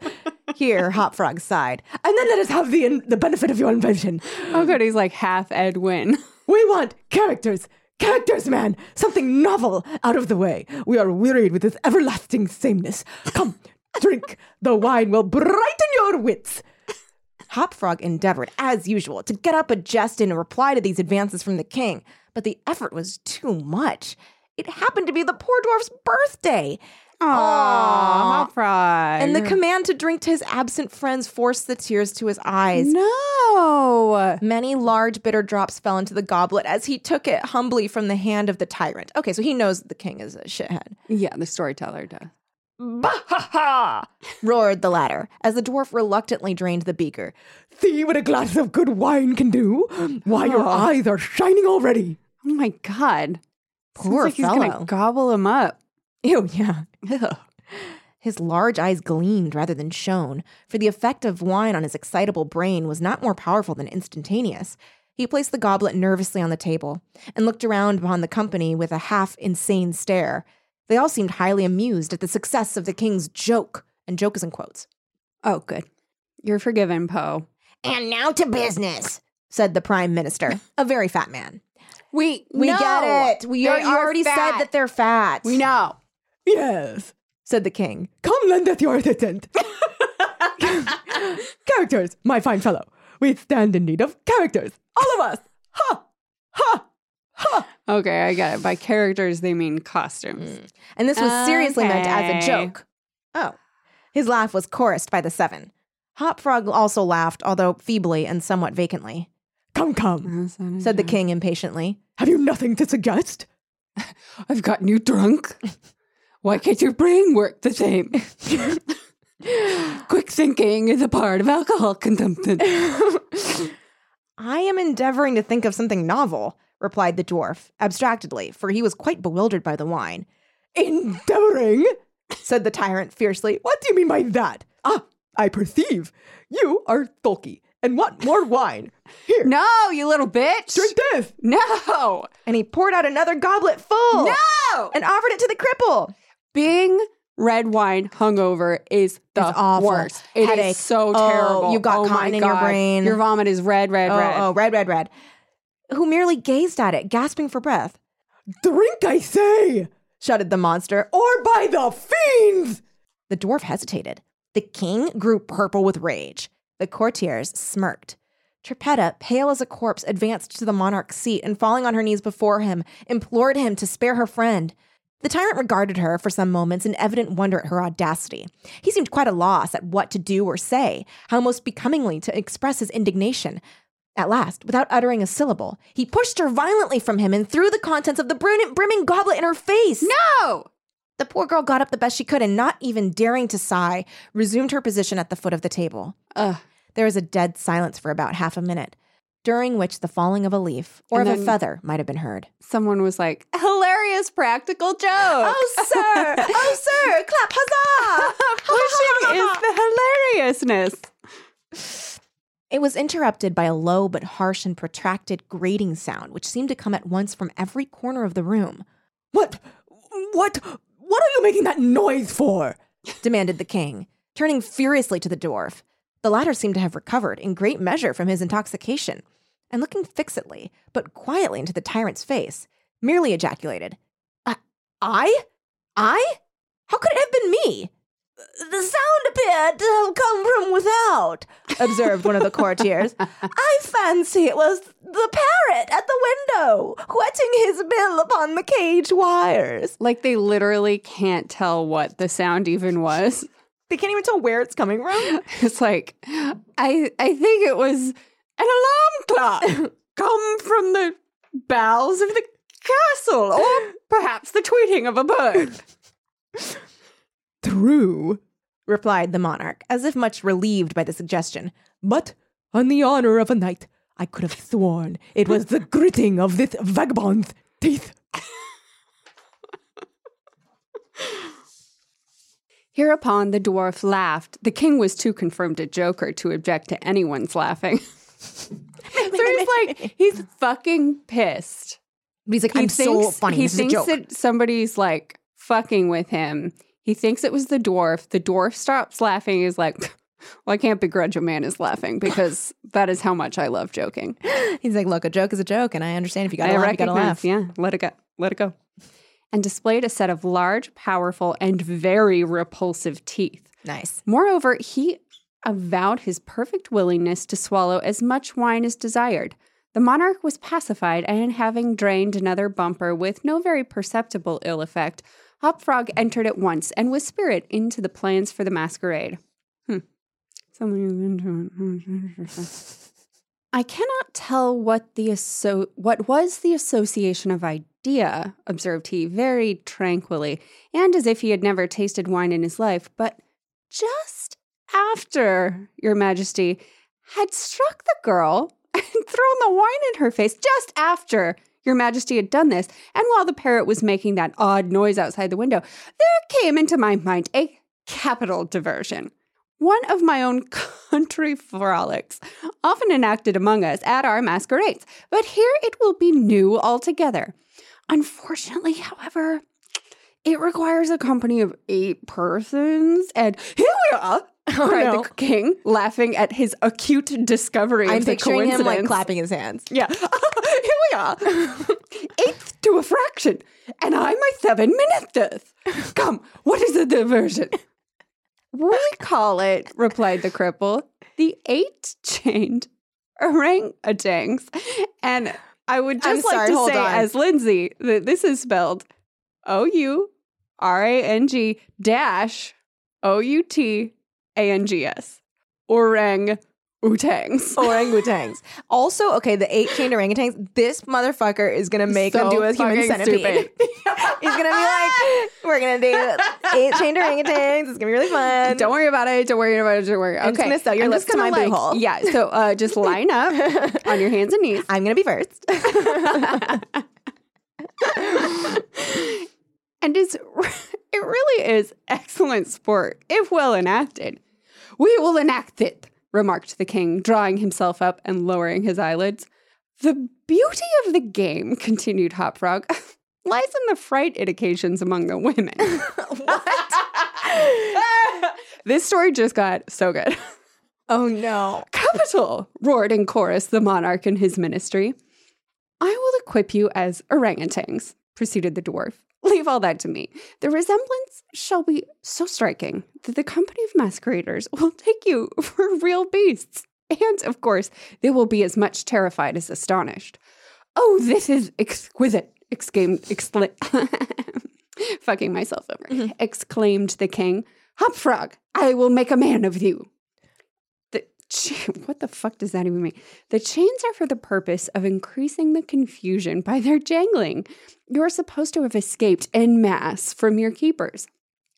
Speaker 4: Here, Hop Frog sighed. And then let us have the, the benefit of your invention.
Speaker 3: Oh, good. He's like half Edwin.
Speaker 4: We want characters. Characters, man. Something novel out of the way. We are wearied with this everlasting sameness. Come, drink. The wine will brighten your wits. Hop Frog endeavored, as usual, to get up a jest in reply to these advances from the king, but the effort was too much. It happened to be the poor dwarf's birthday.
Speaker 3: Aww, Hop Frog.
Speaker 4: And the command to drink to his absent friends forced the tears to his eyes.
Speaker 3: No.
Speaker 4: Many large bitter drops fell into the goblet as he took it humbly from the hand of the tyrant. Okay, so he knows the king is a shithead.
Speaker 3: Yeah, the storyteller does.
Speaker 4: Bah ha ha! roared the latter as the dwarf reluctantly drained the beaker. See what a glass of good wine can do? Why, your
Speaker 3: Oh.
Speaker 4: eyes are shining already.
Speaker 3: Oh my god.
Speaker 4: Poor
Speaker 3: Sounds like he's
Speaker 4: fellow.
Speaker 3: gonna gobble him up.
Speaker 4: Ew, yeah. His large eyes gleamed rather than shone, for the effect of wine on his excitable brain was not more powerful than instantaneous. He placed the goblet nervously on the table and looked around upon the company with a half insane stare. They all seemed highly amused at the success of the king's joke, and joke is in quotes.
Speaker 3: Oh, good. You're forgiven, Poe.
Speaker 4: And now to business, said the prime minister, a very fat man.
Speaker 3: We
Speaker 4: We
Speaker 3: no.
Speaker 4: get it. We are, you already said that they're fat.
Speaker 3: We know.
Speaker 4: Yes, said the king. Come lend us your assistant. characters, my fine fellow. We stand in need of characters. All of us. Ha! Ha! Ha!
Speaker 3: Okay, I get it. By characters, they mean costumes. Mm.
Speaker 4: And this was seriously meant as a joke. Oh. His laugh was chorused by the seven. Hop Frog also laughed, although feebly and somewhat vacantly. Come, come, said the king impatiently. Have you nothing to suggest?
Speaker 3: I've gotten you drunk. Why can't your brain work the same? Quick thinking is a part of alcohol consumption.
Speaker 4: I am endeavoring to think of something novel, replied the dwarf, abstractedly, for he was quite bewildered by the wine. Endeavoring? said the tyrant fiercely. What do you mean by that? Ah, I perceive. You are sulky and want more wine. Here,
Speaker 3: no, you little bitch.
Speaker 4: drink this.
Speaker 3: No.
Speaker 4: And he poured out another goblet full
Speaker 3: No.
Speaker 4: and offered it to the cripple.
Speaker 3: Being red wine hungover is the
Speaker 4: It's awful.
Speaker 3: worst. It is
Speaker 4: Headache.
Speaker 3: so
Speaker 4: Oh,
Speaker 3: terrible.
Speaker 4: you've got
Speaker 3: oh
Speaker 4: cotton in your brain.
Speaker 3: Your vomit is red, red,
Speaker 4: oh,
Speaker 3: red.
Speaker 4: oh, red, red, red. Who merely gazed at it, gasping for breath. Drink, I say, shouted the monster, or by the fiends! The dwarf hesitated. The king grew purple with rage. The courtiers smirked. Trippetta, pale as a corpse, advanced to the monarch's seat and, falling on her knees before him, implored him to spare her friend. The tyrant regarded her for some moments in evident wonder at her audacity. He seemed quite a loss at what to do or say, how most becomingly to express his indignation. At last, without uttering a syllable, he pushed her violently from him and threw the contents of the brim- brimming goblet in her face.
Speaker 3: No!
Speaker 4: The poor girl got up the best she could and, not even daring to sigh, resumed her position at the foot of the table.
Speaker 3: Ugh.
Speaker 4: There was a dead silence for about half a minute, during which the falling of a leaf or
Speaker 3: And
Speaker 4: of a feather might have been heard.
Speaker 3: Someone was like, hilarious practical joke.
Speaker 4: Oh, sir! oh, sir! Clap, huzzah!
Speaker 3: Pushing is the hilariousness.
Speaker 4: It was interrupted by a low but harsh and protracted grating sound, which seemed to come at once from every corner of the room. What? What? What are you making that noise for? demanded the king, turning furiously to the dwarf. The latter seemed to have recovered in great measure from his intoxication, and looking fixedly, but quietly into the tyrant's face, merely ejaculated, "I? I? How could it have been me? The sound appeared to have come from without, observed one of the courtiers. I fancy it was the parrot at the window, whetting his bill upon the cage wires.
Speaker 3: Like they literally can't tell what the sound even was.
Speaker 4: They can't even tell where it's coming from.
Speaker 3: It's like I I think it was an alarm clock come from the bowels of the castle, or perhaps the tweeting of a bird.
Speaker 4: True, replied the monarch, as if much relieved by the suggestion. But on the honor of a knight, I could have sworn it was the gritting of this vagabond's teeth.
Speaker 3: Hereupon the dwarf laughed. The king was too confirmed a joker to object to anyone's laughing. so he's like, he's fucking pissed.
Speaker 4: But he's like,
Speaker 3: He
Speaker 4: I'm so
Speaker 3: thinks-
Speaker 4: funny.
Speaker 3: He
Speaker 4: this
Speaker 3: thinks that somebody's like fucking with him. He thinks it was the dwarf. The dwarf stops laughing. He's like, well, I can't begrudge a man is laughing because that is how much I love joking.
Speaker 4: He's like, look, a joke is a joke, and I understand if you gotta
Speaker 3: I
Speaker 4: laugh, you gotta laugh.
Speaker 3: yeah, let it go, let it go. And displayed a set of large, powerful, and very repulsive teeth.
Speaker 4: Nice.
Speaker 3: Moreover, he avowed his perfect willingness to swallow as much wine as desired. The monarch was pacified, and having drained another bumper with no very perceptible ill effect, Hop Frog entered at once and with spirit into the plans for the masquerade. Hmm. Something is into it. I cannot tell what the asso- what was the association of idea, observed he very tranquilly, and as if he had never tasted wine in his life, but just after your majesty had struck the girl and thrown the wine in her face, just after your majesty had done this, and while the parrot was making that odd noise outside the window, there came into my mind a capital diversion. One of my own country frolics, often enacted among us at our masquerades, but here it will be new altogether. Unfortunately, however, it requires a company of eight persons, and here we are, cried
Speaker 4: no.
Speaker 3: the king, laughing at his acute discovery
Speaker 4: I'm
Speaker 3: of the
Speaker 4: picturing him like clapping his hands.
Speaker 3: Yeah. Here we are. Eighth to a fraction. And I'm my seven minuteth. Come, what is the diversion? We call it, replied the cripple, the eight chained orangutans. And I would
Speaker 4: I'm
Speaker 3: just like
Speaker 4: sorry,
Speaker 3: to say,
Speaker 4: on.
Speaker 3: as Lindsay, that this is spelled O U R A N G dash O U T A N G S. Orang utangs.
Speaker 4: Orangutans. Also, okay, the eight chained orangutans, this motherfucker is gonna make them
Speaker 3: So
Speaker 4: do a human
Speaker 3: fucking
Speaker 4: centipede.
Speaker 3: stupid.
Speaker 4: He's gonna be like, we're gonna do eight chained orangutans. It's gonna be really fun.
Speaker 3: Don't worry about it. Don't worry about it. Don't worry. Okay.
Speaker 4: just gonna your lips
Speaker 3: just
Speaker 4: to my boo hole.
Speaker 3: Yeah. So uh, just line up on your hands and knees.
Speaker 4: I'm gonna be first.
Speaker 3: And it's it really is excellent sport if well enacted. We will enact it, remarked the king, drawing himself up and lowering his eyelids. The beauty of the game, continued Hop Frog, lies in the fright it occasions among the women.
Speaker 4: what?
Speaker 3: this story just got so good.
Speaker 4: Oh no.
Speaker 3: Capital! roared in chorus the monarch and his ministry. I will equip you as orangutans, proceeded the dwarf. Leave all that to me. The resemblance shall be so striking that the company of masqueraders will take you for real beasts. And, of course, they will be as much terrified as astonished. Oh, this is exquisite, exclaimed, excla- fucking myself over, mm-hmm. exclaimed the king. Hopfrog, I will make a man of you. What the fuck does that even mean? The chains are for the purpose of increasing the confusion by their jangling. You are supposed to have escaped en masse from your keepers.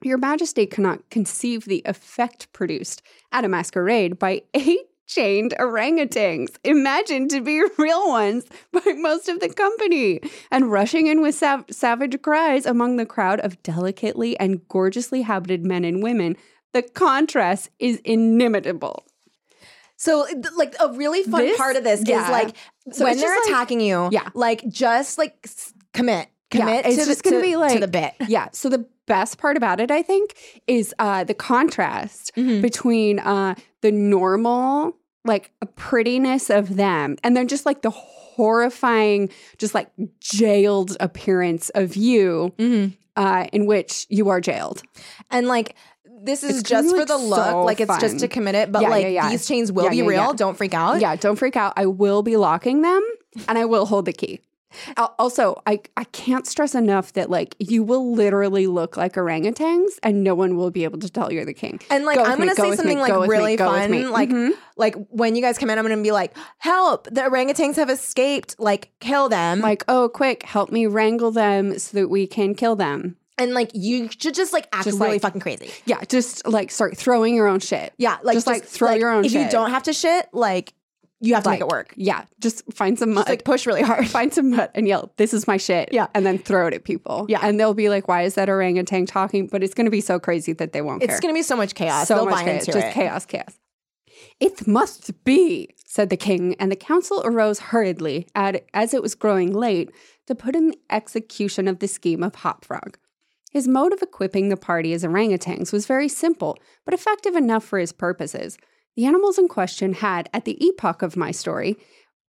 Speaker 3: Your Majesty cannot conceive the effect produced at a masquerade by eight chained orangutans, imagined to be real ones by most of the company, and rushing in with sav- savage cries among the crowd of delicately and gorgeously habited men and women. The contrast is inimitable.
Speaker 4: So, like, a really fun
Speaker 3: This-
Speaker 4: part of this
Speaker 3: yeah.
Speaker 4: is like
Speaker 3: So
Speaker 4: when they're
Speaker 3: just, like-
Speaker 4: attacking you,
Speaker 3: Yeah.
Speaker 4: like just like s- commit,
Speaker 3: Yeah,
Speaker 4: commit
Speaker 3: it's
Speaker 4: to
Speaker 3: just
Speaker 4: the,
Speaker 3: gonna
Speaker 4: to-
Speaker 3: be like
Speaker 4: to the bit.
Speaker 3: Yeah. So the best part about it, I think, is uh, the contrast
Speaker 4: Mhm.
Speaker 3: between uh, the normal, like prettiness of them, and then just like the horrifying, just like jailed appearance of you,
Speaker 4: Mhm.
Speaker 3: uh, in which you are jailed.
Speaker 4: And like this is
Speaker 3: It's
Speaker 4: just
Speaker 3: be,
Speaker 4: for the look,
Speaker 3: so
Speaker 4: like it's just to commit it. But
Speaker 3: Yeah,
Speaker 4: like
Speaker 3: yeah, yeah.
Speaker 4: these chains will be real. Don't freak out.
Speaker 3: Yeah. Don't freak out. I will be locking them, and I will hold the key. Also, I, I can't stress enough that like you will literally look like orangutans and no one will be able to tell you're the king.
Speaker 4: And like
Speaker 3: Go
Speaker 4: I'm gonna
Speaker 3: go
Speaker 4: say
Speaker 3: me,
Speaker 4: something
Speaker 3: go
Speaker 4: like really
Speaker 3: me.
Speaker 4: fun. Like
Speaker 3: Mhm.
Speaker 4: like when you guys come in, I'm gonna be like, help, the orangutans have escaped, like kill them.
Speaker 3: Like, oh, quick, help me wrangle them so that we can kill them.
Speaker 4: And like you should just like act
Speaker 3: Just,
Speaker 4: really
Speaker 3: like-
Speaker 4: fucking crazy.
Speaker 3: Yeah, just like start throwing your own shit.
Speaker 4: Yeah, like
Speaker 3: Just, like, throw your own
Speaker 4: If you don't have to shit, like you have to
Speaker 3: Like,
Speaker 4: make it work.
Speaker 3: Yeah, just find some mud.
Speaker 4: Just like push really hard.
Speaker 3: find some mud and yell, "This is my shit!"
Speaker 4: Yeah.
Speaker 3: and then throw it at people.
Speaker 4: Yeah.
Speaker 3: and they'll be like, "Why is that orangutan talking?" But it's going to be so crazy that they won't
Speaker 4: It's
Speaker 3: care.
Speaker 4: gonna be so much chaos.
Speaker 3: so
Speaker 4: They'll
Speaker 3: much chaos, just
Speaker 4: it.
Speaker 3: chaos, chaos. It must be, said the king, and the council arose hurriedly, at, as it was growing late, to put in the execution of the scheme of Hopfrog. His mode of equipping the party as orangutans was very simple, but effective enough for his purposes. The animals in question had, at the epoch of my story,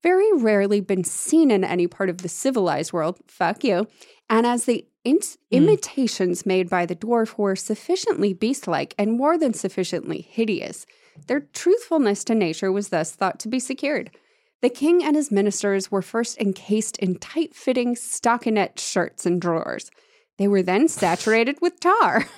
Speaker 3: very rarely been seen in any part of the civilized world. Fuck you. And as the in- hmm. imitations made by the dwarf were sufficiently beast like and more than sufficiently hideous, their truthfulness to nature was thus thought to be secured. The king and his ministers were first encased in tight fitting stockinette shirts and drawers. They were then saturated with tar.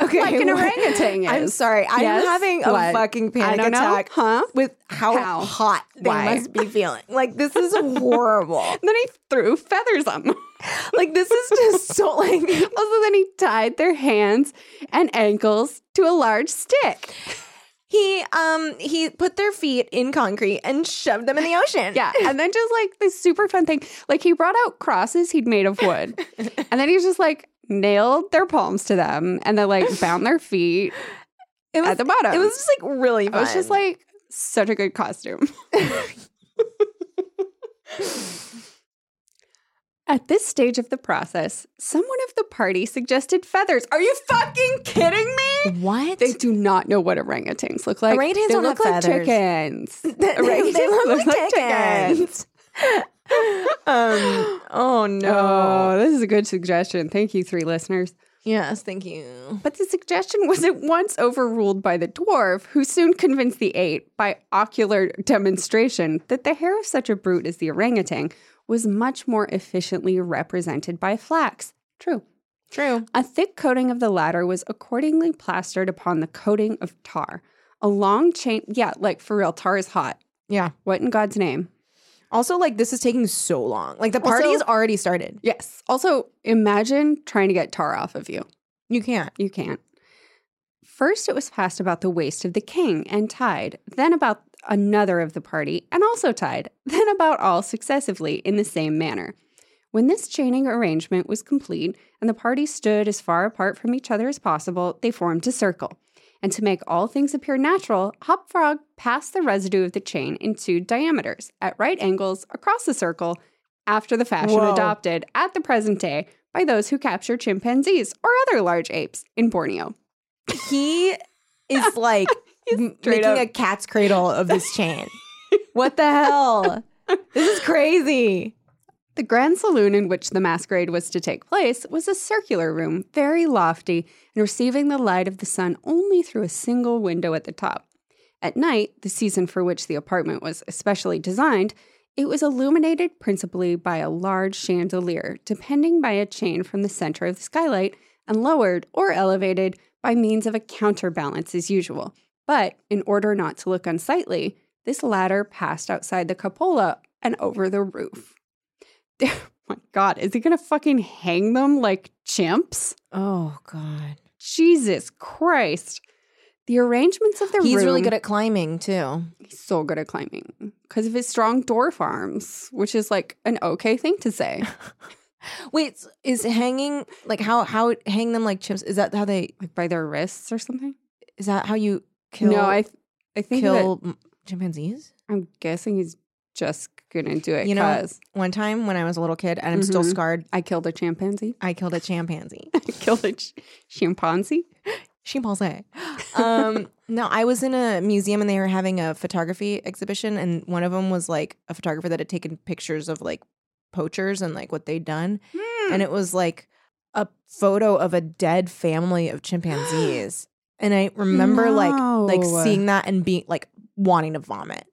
Speaker 4: Okay,
Speaker 3: like an orangutan is.
Speaker 4: I'm sorry. I'm
Speaker 3: Yes?
Speaker 4: having a
Speaker 3: What?
Speaker 4: fucking panic
Speaker 3: don't know.
Speaker 4: attack
Speaker 3: Huh?
Speaker 4: with how,
Speaker 3: How?
Speaker 4: hot they
Speaker 3: Why?
Speaker 4: must be feeling. Like this is horrible.
Speaker 3: then he threw feathers on them.
Speaker 4: like this is just so like
Speaker 3: Also, then he tied their hands and ankles to a large stick.
Speaker 4: He um he put their feet in concrete and shoved them in the ocean.
Speaker 3: Yeah. And then just like this super fun thing. Like he brought out crosses he'd made of wood. and then he just like nailed their palms to them and then like bound their feet
Speaker 4: it was
Speaker 3: at the bottom.
Speaker 4: it was just like really Fun.
Speaker 3: It was just like such a good costume. At this stage of the process, someone of the party suggested feathers. Are you fucking kidding me?
Speaker 4: what?
Speaker 3: They do not know what orangutans look like.
Speaker 4: Orangutans
Speaker 3: they
Speaker 4: don't
Speaker 3: look like
Speaker 4: feathers.
Speaker 3: chickens.
Speaker 4: they,
Speaker 3: Orangutans
Speaker 4: they look
Speaker 3: look
Speaker 4: like
Speaker 3: like
Speaker 4: chickens. um. Oh no.
Speaker 3: Oh, this is a good suggestion. Thank you, three listeners.
Speaker 4: Yes. Thank you.
Speaker 3: But the suggestion was at once overruled by the dwarf, who soon convinced the eight by ocular demonstration that the hair of such a brute as the orangutan was much more efficiently represented by flax. True.
Speaker 4: True.
Speaker 3: A thick coating of the latter was accordingly plastered upon the coating of tar. A long chain, yeah, like for real, tar is hot.
Speaker 4: Yeah.
Speaker 3: What in God's name?
Speaker 4: Also, like this is taking so long. Like the party has already started.
Speaker 3: Yes. Also, imagine trying to get tar off of you.
Speaker 4: You can't.
Speaker 3: You can't. First, it was passed about the waist of the king and tied, then about another of the party and also tied, then about all successively in the same manner. When this chaining arrangement was complete and the party stood as far apart from each other as possible, they formed a circle. And to make all things appear natural, Hop Frog passed the residue of the chain in two diameters at right angles across the circle after the fashion
Speaker 4: Whoa.
Speaker 3: adopted at the present day by those who capture chimpanzees or other large apes in Borneo.
Speaker 4: he is like making
Speaker 3: up-
Speaker 4: a cat's cradle of this chain. what the hell? This is crazy.
Speaker 3: The grand saloon in which the masquerade was to take place was a circular room, very lofty, and receiving the light of the sun only through a single window at the top. At night, the season for which the apartment was especially designed, it was illuminated principally by a large chandelier, depending by a chain from the center of the skylight, and lowered or elevated by means of a counterbalance as usual. But in order not to look unsightly, this ladder passed outside the cupola and over the roof. Oh my God, is he gonna fucking hang them like chimps?
Speaker 4: Oh God.
Speaker 3: Jesus Christ. The arrangements of the
Speaker 4: He's
Speaker 3: room.
Speaker 4: really good at climbing too.
Speaker 3: He's so good at climbing because of his strong dwarf arms, which is like an okay thing to say.
Speaker 4: Wait, is hanging like how how hang them like chimps? Is that how they?
Speaker 3: like by their wrists or something.
Speaker 4: Is that how you kill?
Speaker 3: no, I, I think that
Speaker 4: kill m- chimpanzees.
Speaker 3: I'm guessing he's just gonna do it.
Speaker 4: You know, One time when I was a little kid, and I'm still
Speaker 3: Mhm.
Speaker 4: scarred.
Speaker 3: I killed a chimpanzee.
Speaker 4: I killed a chimpanzee.
Speaker 3: I killed a ch- chimpanzee.
Speaker 4: chimpanzee. Um, no, I was in a museum and they were having a photography exhibition, and one of them was like a photographer that had taken pictures of like poachers and like what they'd done, and it was like a photo of a dead family of chimpanzees. And I remember like like seeing that and being like wanting to vomit.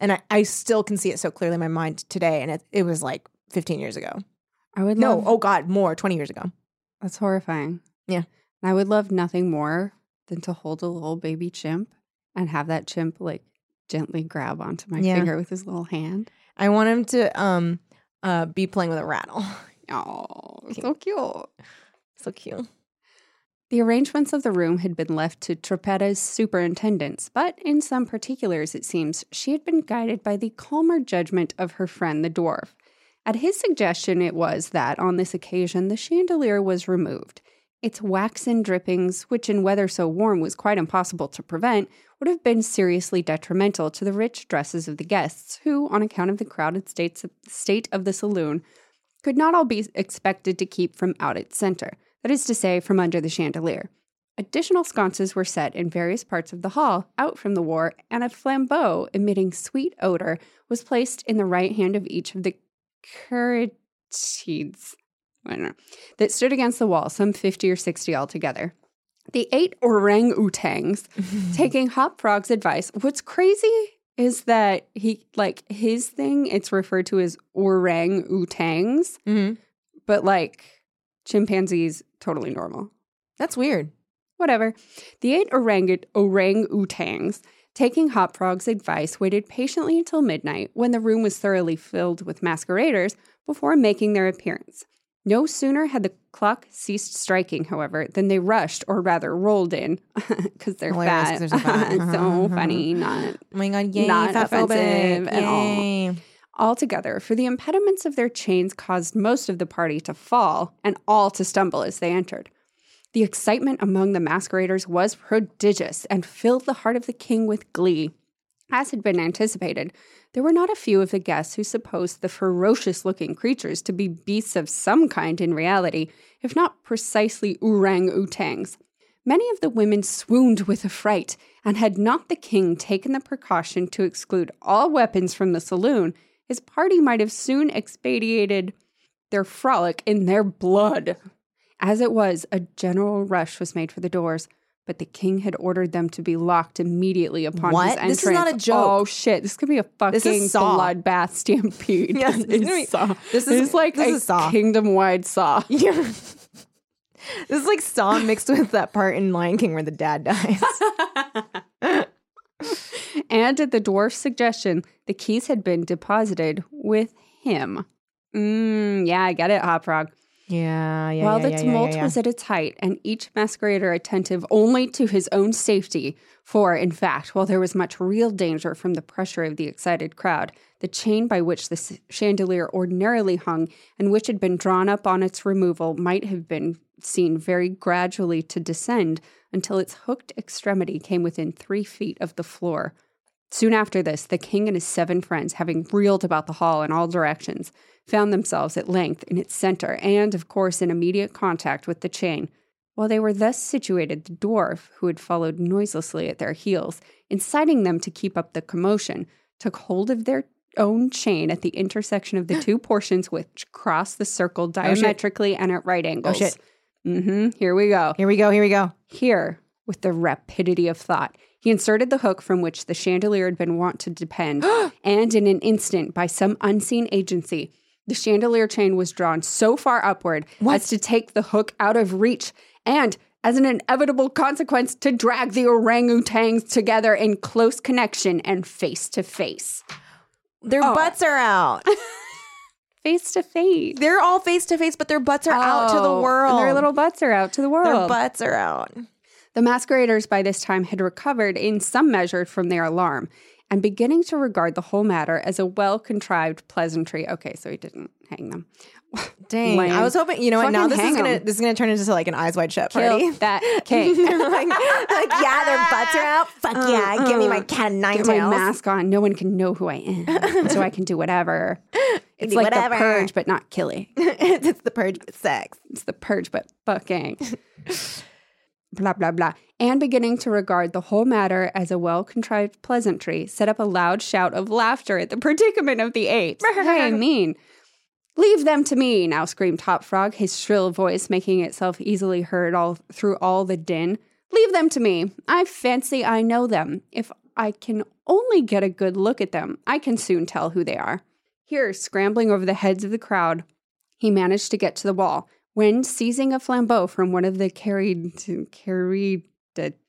Speaker 4: And I, I still can see it so clearly in my mind today. And it, it was like 15 years ago.
Speaker 3: I would
Speaker 4: No,
Speaker 3: love-
Speaker 4: oh God, more, 20 years ago.
Speaker 3: That's horrifying.
Speaker 4: Yeah.
Speaker 3: And I would love nothing more than to hold a little baby chimp and have that chimp like gently grab onto my
Speaker 4: Yeah.
Speaker 3: finger with his little hand.
Speaker 4: I want him to um uh be playing with a rattle.
Speaker 3: Oh, so cute.
Speaker 4: so cute.
Speaker 3: The arrangements of the room had been left to Trippetta's superintendence, but in some particulars, it seems, she had been guided by the calmer judgment of her friend the dwarf. At his suggestion, it was that on this occasion the chandelier was removed. Its waxen drippings, which in weather so warm was quite impossible to prevent, would have been seriously detrimental to the rich dresses of the guests, who, on account of the crowded state of the saloon, could not all be expected to keep from out its center, that is to say, from under the chandelier. Additional sconces were set in various parts of the hall, out from the war, and a flambeau emitting sweet odor was placed in the right hand of each of the know, that stood against the wall, some 50 or 60 altogether. The eight orang-utangs, taking Hop Frog's advice, what's crazy is that he, like, his thing, it's referred to as orang-utangs,
Speaker 4: Mm-hmm.
Speaker 3: but like chimpanzees, totally normal.
Speaker 4: That's weird.
Speaker 3: Whatever. The eight orang orangutangs, taking Hop Frog's advice, waited patiently until midnight when the room was thoroughly filled with masqueraders before making their appearance. No sooner had the clock ceased striking, however, than they rushed, or rather rolled in, because they're
Speaker 4: Hilarious 'cause they're oh, so fat.
Speaker 3: So funny, uh-huh. not
Speaker 4: Oh my god, yay,
Speaker 3: Not
Speaker 4: fat
Speaker 3: offensive
Speaker 4: phobic.
Speaker 3: at all.
Speaker 4: Yay.
Speaker 3: Altogether, for the impediments of their chains caused most of the party to fall and all to stumble as they entered. The excitement among the masqueraders was prodigious and filled the heart of the king with glee. As had been anticipated, there were not a few of the guests who supposed the ferocious looking creatures to be beasts of some kind in reality, if not precisely orang utangs. Many of the women swooned with affright, and had not the king taken the precaution to exclude all weapons from the saloon, his party might have soon expedited their frolic in their blood. As it was, a general rush was made for the doors, but the king had ordered them to be locked immediately upon his
Speaker 4: What?
Speaker 3: entrance.
Speaker 4: This is not a joke.
Speaker 3: Oh shit! This could be a fucking bloodbath stampede.
Speaker 4: Yeah,
Speaker 3: this
Speaker 4: is be-
Speaker 3: Saw.
Speaker 4: this
Speaker 3: This
Speaker 4: is-
Speaker 3: is like
Speaker 4: this
Speaker 3: a
Speaker 4: is Saw.
Speaker 3: kingdom-wide Saw.
Speaker 4: Yeah. this is like Saw mixed with that part in Lion King where the dad dies.
Speaker 3: and at the dwarf's suggestion, the keys had been deposited with him. Mm, yeah, I get it, Hop Frog.
Speaker 4: yeah, yeah.
Speaker 3: While
Speaker 4: yeah,
Speaker 3: the
Speaker 4: yeah,
Speaker 3: tumult
Speaker 4: yeah,
Speaker 3: was at its height, and each masquerader attentive only to his own safety, for, in fact, while there was much real danger from the pressure of the excited crowd, the chain by which the chandelier ordinarily hung and which had been drawn up on its removal might have been seen very gradually to descend until its hooked extremity came within three feet of the floor. Soon after this, the king and his seven friends, having reeled about the hall in all directions, found themselves at length in its center and, of course, in immediate contact with the chain. While they were thus situated, the dwarf, who had followed noiselessly at their heels, inciting them to keep up the commotion, took hold of their own chain at the intersection of the two portions which crossed the circle diametrically and at right angles.
Speaker 4: shit.
Speaker 3: Mm-hmm. Here we go.
Speaker 4: Here we go. Here we go.
Speaker 3: Here, with the rapidity of thought, he inserted the hook from which the chandelier had been wont to depend, and in an instant, by some unseen agency, the chandelier chain was drawn so far upward as to take the hook out of reach, and as an inevitable consequence, to drag the orangutans together in close connection and face to face.
Speaker 4: Their oh. butts are out.
Speaker 3: Face to face.
Speaker 4: They're all face to face, but their butts are out to the
Speaker 3: Oh,
Speaker 4: world.
Speaker 3: And their little butts are out to the world.
Speaker 4: Their butts are out.
Speaker 3: The masqueraders by this time had recovered in some measure from their alarm and beginning to regard the whole matter as a well contrived pleasantry. Okay, so he didn't hang them.
Speaker 4: Dang.
Speaker 3: Lame.
Speaker 4: I was hoping, you know what? Now this is gonna
Speaker 3: 'em.
Speaker 4: this is gonna turn into like an eyes wide shut
Speaker 3: Kill
Speaker 4: party.
Speaker 3: that king.
Speaker 4: like, like, yeah, their butts are out. Fuck uh, yeah, give me my uh, cat and nine
Speaker 3: Get my
Speaker 4: tails.
Speaker 3: mask on. No one can know who I am. so I can do whatever. It's
Speaker 4: do
Speaker 3: like
Speaker 4: whatever.
Speaker 3: the purge, but not killing.
Speaker 4: it's the purge but sex.
Speaker 3: It's the purge, but fucking. Blah, blah, blah. And beginning to regard the whole matter as a well contrived pleasantry, set up a loud shout of laughter at the predicament of the apes. hey, mean. Leave them to me, now screamed Hop Frog, his shrill voice making itself easily heard all through all the din. Leave them to me. I fancy I know them. If I can only get a good look at them, I can soon tell who they are. Here, scrambling over the heads of the crowd, he managed to get to the wall when, seizing a flambeau from one of the carried carried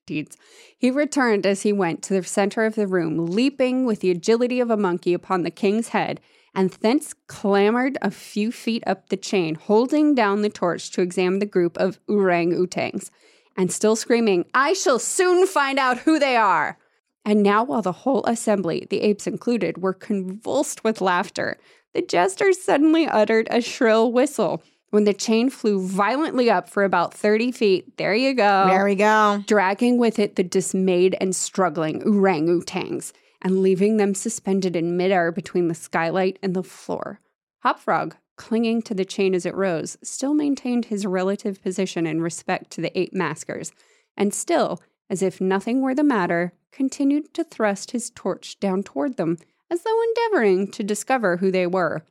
Speaker 3: deeds, he returned as he went to the center of the room, leaping with the agility of a monkey upon the king's head, and thence clambered a few feet up the chain, holding down the torch to examine the group of orang utangs, and still screaming, "I shall soon find out who they are." And now, while the whole assembly, the apes included, were convulsed with laughter, the jester suddenly uttered a shrill whistle. When the chain flew violently up for about 30 feet, there you go,
Speaker 4: There we go.
Speaker 3: dragging with it the dismayed and struggling orangutans and leaving them suspended in midair between the skylight and the floor. Hopfrog, clinging to the chain as it rose, still maintained his relative position in respect to the eight maskers, and still, as if nothing were the matter, continued to thrust his torch down toward them, as though endeavoring to discover who they were.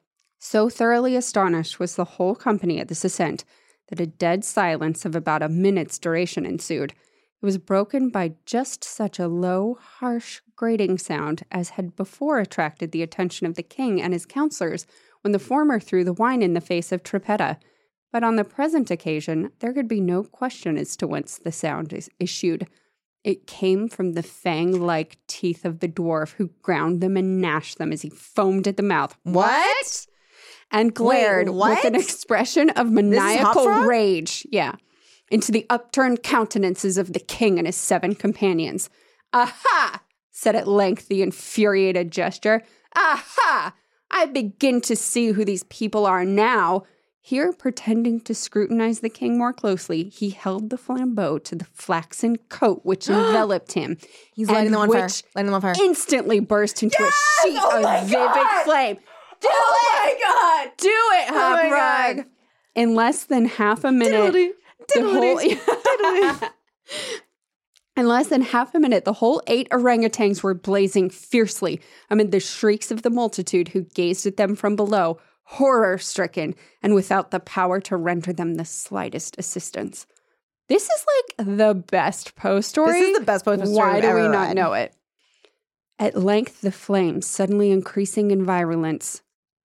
Speaker 3: So thoroughly astonished was the whole company at this ascent that a dead silence of about a minute's duration ensued. It was broken by just such a low, harsh, grating sound as had before attracted the attention of the king and his counselors when the former threw the wine in the face of Trippetta. But on the present occasion, there could be no question as to whence the sound is issued. It came from the fang like teeth of the dwarf who ground them and gnashed them as he foamed at the mouth.
Speaker 4: What?
Speaker 3: And glared
Speaker 4: Wait,
Speaker 3: with an expression of maniacal rage. Yeah. Into the upturned countenances of the king and his seven companions. Aha! said at length the infuriated gesture. Aha! I begin to see who these people are now. Here, pretending to scrutinize the king more closely, he held the flambeau to the flaxen coat which enveloped him.
Speaker 4: He's lighting
Speaker 3: and
Speaker 4: them on fire.
Speaker 3: which
Speaker 4: Lighting them on fire.
Speaker 3: Instantly burst into a sheet
Speaker 4: Oh
Speaker 3: of vivid
Speaker 4: God!
Speaker 3: flame. Do
Speaker 4: oh
Speaker 3: it!
Speaker 4: my god!
Speaker 3: Do it,
Speaker 4: Oh
Speaker 3: Hop
Speaker 4: God.
Speaker 3: In less than half a minute,
Speaker 4: Diddly,
Speaker 3: the whole in less than half a minute, the whole eight orangutans were blazing fiercely amid the shrieks of the multitude who gazed at them from below, horror stricken and without the power to render them the slightest assistance. This is like the best Poe story.
Speaker 4: This is the best Poe story
Speaker 3: Why do we not
Speaker 4: read.
Speaker 3: know it? At length, the flames, suddenly increasing in virulence,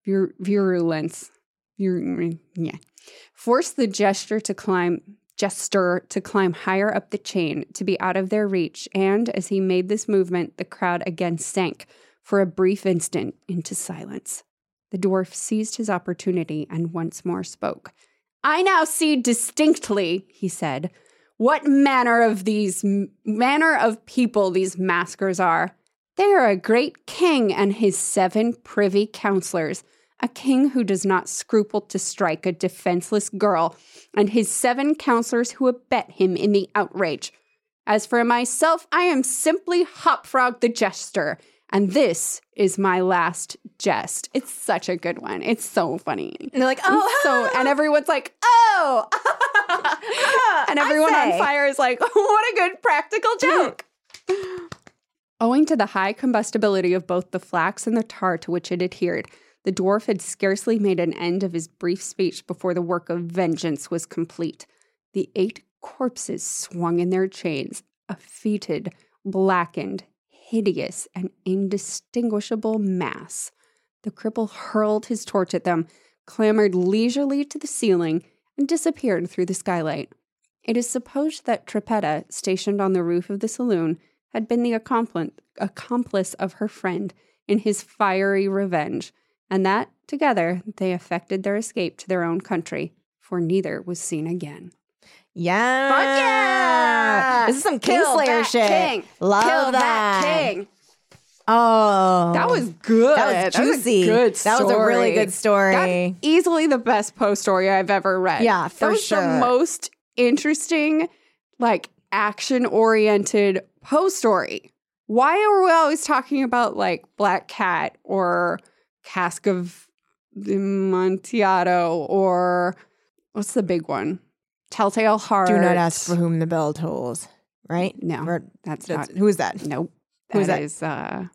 Speaker 3: vir- virulence, vir- mm, yeah, forced the gesture to climb, jester to climb higher up the chain, to be out of their reach. And as he made this movement, the crowd again sank for a brief instant into silence. The dwarf seized his opportunity and once more spoke. I now see distinctly, he said, what manner of these manner of people these maskers are. They are a great king and his seven privy counselors, a king who does not scruple to strike a defenseless girl, and his seven counselors who abet him in the outrage. As for myself, I am simply Hopfrog the Jester, and this is my last jest. It's such a good one. It's so funny.
Speaker 4: And they're like, oh,
Speaker 3: so and everyone's like, oh, and everyone on fire is like, what a good practical mm. joke. Owing to the high combustibility of both the flax and the tar to which it adhered, the dwarf had scarcely made an end of his brief speech before the work of vengeance was complete. The eight corpses swung in their chains, a fetid, blackened, hideous, and indistinguishable mass. The cripple hurled his torch at them, clambered leisurely to the ceiling, and disappeared through the skylight. It is supposed that Trippetta, stationed on the roof of the saloon, had been the accompli- accomplice of her friend in his fiery revenge, and that, together, they effected their escape to their own country, for neither was seen again.
Speaker 4: Yeah.
Speaker 3: Fuck yeah!
Speaker 4: This is some
Speaker 3: Kill
Speaker 4: Kingslayer shit.
Speaker 3: king.
Speaker 4: Love
Speaker 3: Kill
Speaker 4: that.
Speaker 3: king.
Speaker 4: Oh.
Speaker 3: That was good.
Speaker 4: That was juicy.
Speaker 3: a good
Speaker 4: That was a really good story.
Speaker 3: That easily the best Poe story I've ever read.
Speaker 4: Yeah, for
Speaker 3: that was
Speaker 4: sure.
Speaker 3: the most interesting, like action oriented Poe story. Why are we always talking about like Black Cat or Cask of Amontillado or what's the big one? Telltale Heart.
Speaker 4: Do not ask for whom the bell tolls. Right?
Speaker 3: No,
Speaker 4: For-
Speaker 3: that's,
Speaker 4: that's-
Speaker 3: not.
Speaker 4: who is that?
Speaker 3: Nope.
Speaker 4: Who's
Speaker 3: that
Speaker 4: that?
Speaker 3: is uh,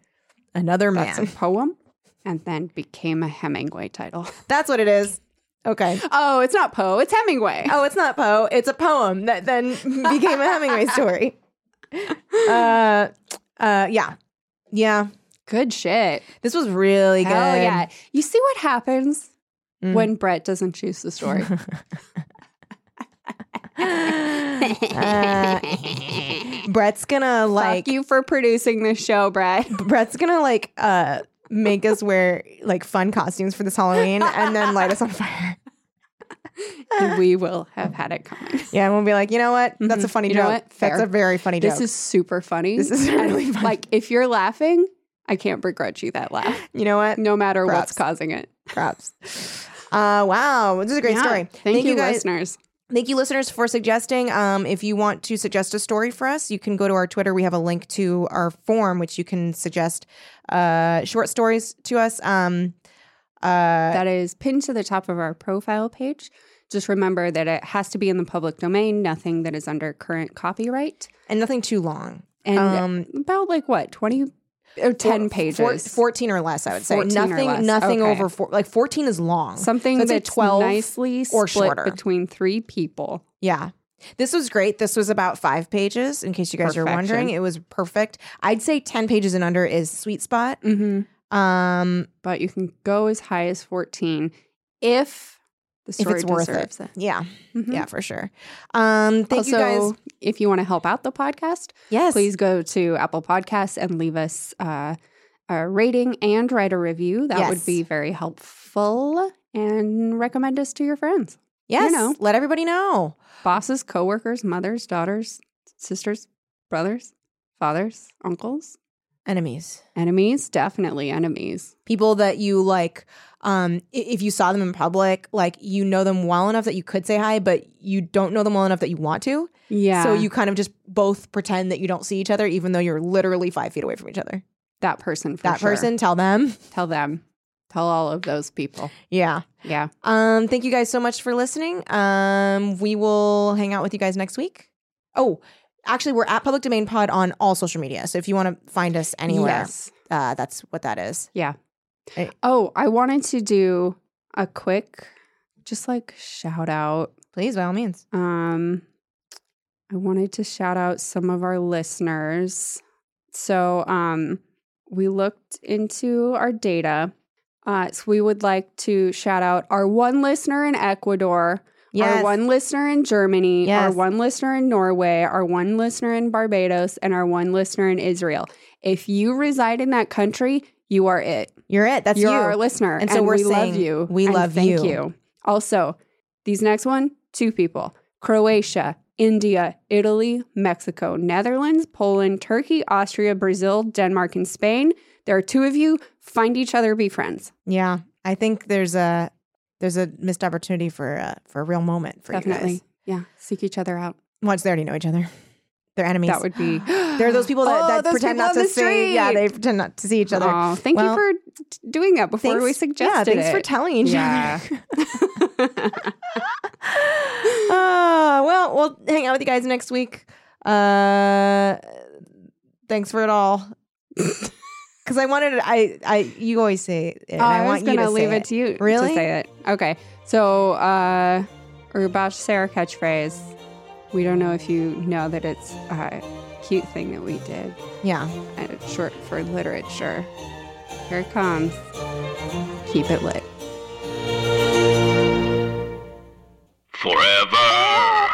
Speaker 4: Another
Speaker 3: that's
Speaker 4: man.
Speaker 3: a poem, and then became a Hemingway title.
Speaker 4: That's what it is. Okay.
Speaker 3: Oh, it's not Poe. It's Hemingway.
Speaker 4: Oh, it's not Poe. It's a poem that then became a Hemingway story. Uh, uh, yeah, yeah.
Speaker 3: Good shit.
Speaker 4: This was really
Speaker 3: Hell
Speaker 4: good.
Speaker 3: yeah. You see what happens
Speaker 4: Mm.
Speaker 3: when Brett doesn't choose the story?
Speaker 4: Uh, Brett's gonna like
Speaker 3: Fuck you for producing this show, Brett.
Speaker 4: Brett's gonna like uh make us wear like fun costumes for this Halloween and then light us on fire.
Speaker 3: And we will have had it coming.
Speaker 4: Yeah, and we'll be like, you know what? That's a funny
Speaker 3: Mm-hmm. You know
Speaker 4: joke. That's a very funny
Speaker 3: This
Speaker 4: joke.
Speaker 3: This is super funny.
Speaker 4: This is really funny.
Speaker 3: Like, if you're laughing, I can't begrudge you that laugh,
Speaker 4: you know what?
Speaker 3: no matter
Speaker 4: Props.
Speaker 3: what's causing it.
Speaker 4: Props. Uh, wow, this is a great
Speaker 3: Yeah.
Speaker 4: story.
Speaker 3: Thank, you,
Speaker 4: guys.
Speaker 3: listeners.
Speaker 4: Thank you, listeners, for suggesting. Um, if you want to suggest a story for us, you can go to our Twitter. We have a link to our form, which you can suggest uh, short stories to us. Um, uh,
Speaker 3: that is pinned to the top of our profile page. Just remember that it has to be in the public domain, nothing that is under current copyright.
Speaker 4: and nothing too long.
Speaker 3: And
Speaker 4: Um,
Speaker 3: about like what, 20 or 10
Speaker 4: Four-
Speaker 3: pages?
Speaker 4: four- 14 or less, I would say.
Speaker 3: 14 or
Speaker 4: Nothing, nothing
Speaker 3: Okay.
Speaker 4: over four. Like 14 is long.
Speaker 3: Something
Speaker 4: So
Speaker 3: that's nicely
Speaker 4: or
Speaker 3: split
Speaker 4: shorter.
Speaker 3: between three people.
Speaker 4: Yeah. This was great. This was about five pages, in case you guys are wondering. It was perfect. I'd say 10 pages and under is sweet spot.
Speaker 3: Mm-hmm.
Speaker 4: Um,
Speaker 3: But you can go as high as 14 if the
Speaker 4: if
Speaker 3: story
Speaker 4: it's worth it.
Speaker 3: it.
Speaker 4: Yeah.
Speaker 3: Mhm.
Speaker 4: Yeah, for sure. Um, thank
Speaker 3: also,
Speaker 4: you guys.
Speaker 3: if you want to help out the podcast,
Speaker 4: Yes.
Speaker 3: please go to Apple Podcasts and leave us uh, a rating and write a review. That
Speaker 4: Yes.
Speaker 3: would be very helpful. And recommend us to your friends,
Speaker 4: Yes.
Speaker 3: know.
Speaker 4: Let everybody know.
Speaker 3: bosses, coworkers, mothers, daughters, sisters, brothers, fathers, uncles,
Speaker 4: Enemies.
Speaker 3: enemies. Definitely enemies.
Speaker 4: People that you like, um, if you saw them in public, like you know them well enough that you could say hi, but you don't know them well enough that you want to.
Speaker 3: Yeah.
Speaker 4: So you kind of just both pretend that you don't see each other, even though you're literally five feet away from each other.
Speaker 3: that person. For
Speaker 4: that
Speaker 3: sure.
Speaker 4: person, tell them.
Speaker 3: Tell them. Tell all of those people.
Speaker 4: Yeah.
Speaker 3: Yeah.
Speaker 4: Um, thank you guys so much for listening. Um, we will hang out with you guys next week. Oh, actually, we're at Public Domain Pod on all social media. So if you want to find us anywhere,
Speaker 3: Yes.
Speaker 4: uh, that's what that is.
Speaker 3: Yeah.
Speaker 4: Hey.
Speaker 3: Oh, I wanted to do a quick, just like shout out.
Speaker 4: Please, by all means.
Speaker 3: Um, I wanted to shout out some of our listeners. So, um, we looked into our data. Uh, so we would like to shout out our one listener in Ecuador,
Speaker 4: Yes.
Speaker 3: our one listener in Germany, our one listener in Norway, our one listener in Barbados, and our one listener in Israel. If you reside in that country, you are it.
Speaker 4: You're it. That's
Speaker 3: You're
Speaker 4: you.
Speaker 3: our listener.
Speaker 4: And so we're
Speaker 3: we love you.
Speaker 4: we
Speaker 3: and
Speaker 4: love
Speaker 3: thank
Speaker 4: you.
Speaker 3: you. Also, these next one, two people. Croatia, India, Italy, Mexico, Netherlands, Poland, Turkey, Austria, Brazil, Denmark, and Spain. There are two of you. Find each other, be friends.
Speaker 4: yeah, I think there's a there's a missed opportunity for uh, for a real moment for you
Speaker 3: Definitely.
Speaker 4: guys.
Speaker 3: Yeah. Seek each other out.
Speaker 4: Once they already know each other, they're enemies.
Speaker 3: That would be
Speaker 4: there are those people that,
Speaker 3: Oh,
Speaker 4: that pretend not to see. Yeah, they pretend not to see each other.
Speaker 3: Oh, thank
Speaker 4: Well,
Speaker 3: you for t- doing that before we
Speaker 4: Thanks-
Speaker 3: suggested
Speaker 4: Yeah, thanks
Speaker 3: it.
Speaker 4: for telling each
Speaker 3: Yeah.
Speaker 4: other. Uh, well, we'll hang out with you guys next week. Uh, thanks for it all. Because I wanted, to, I, I, you always say it. And
Speaker 3: Oh,
Speaker 4: I,
Speaker 3: I, was gonna leave it to you
Speaker 4: Really?
Speaker 3: to say it. Okay. So uh to say our catchphrase. We don't know if you know that it's a cute thing that we did.
Speaker 4: Yeah.
Speaker 3: And it's short for literature. Here it comes. Keep it lit.
Speaker 2: Forever.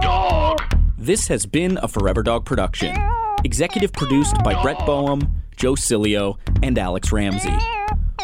Speaker 2: Dog.
Speaker 5: This has been a Forever Dog production. Executive produced by Brett Boehm, Joe Cilio, and Alex Ramsey.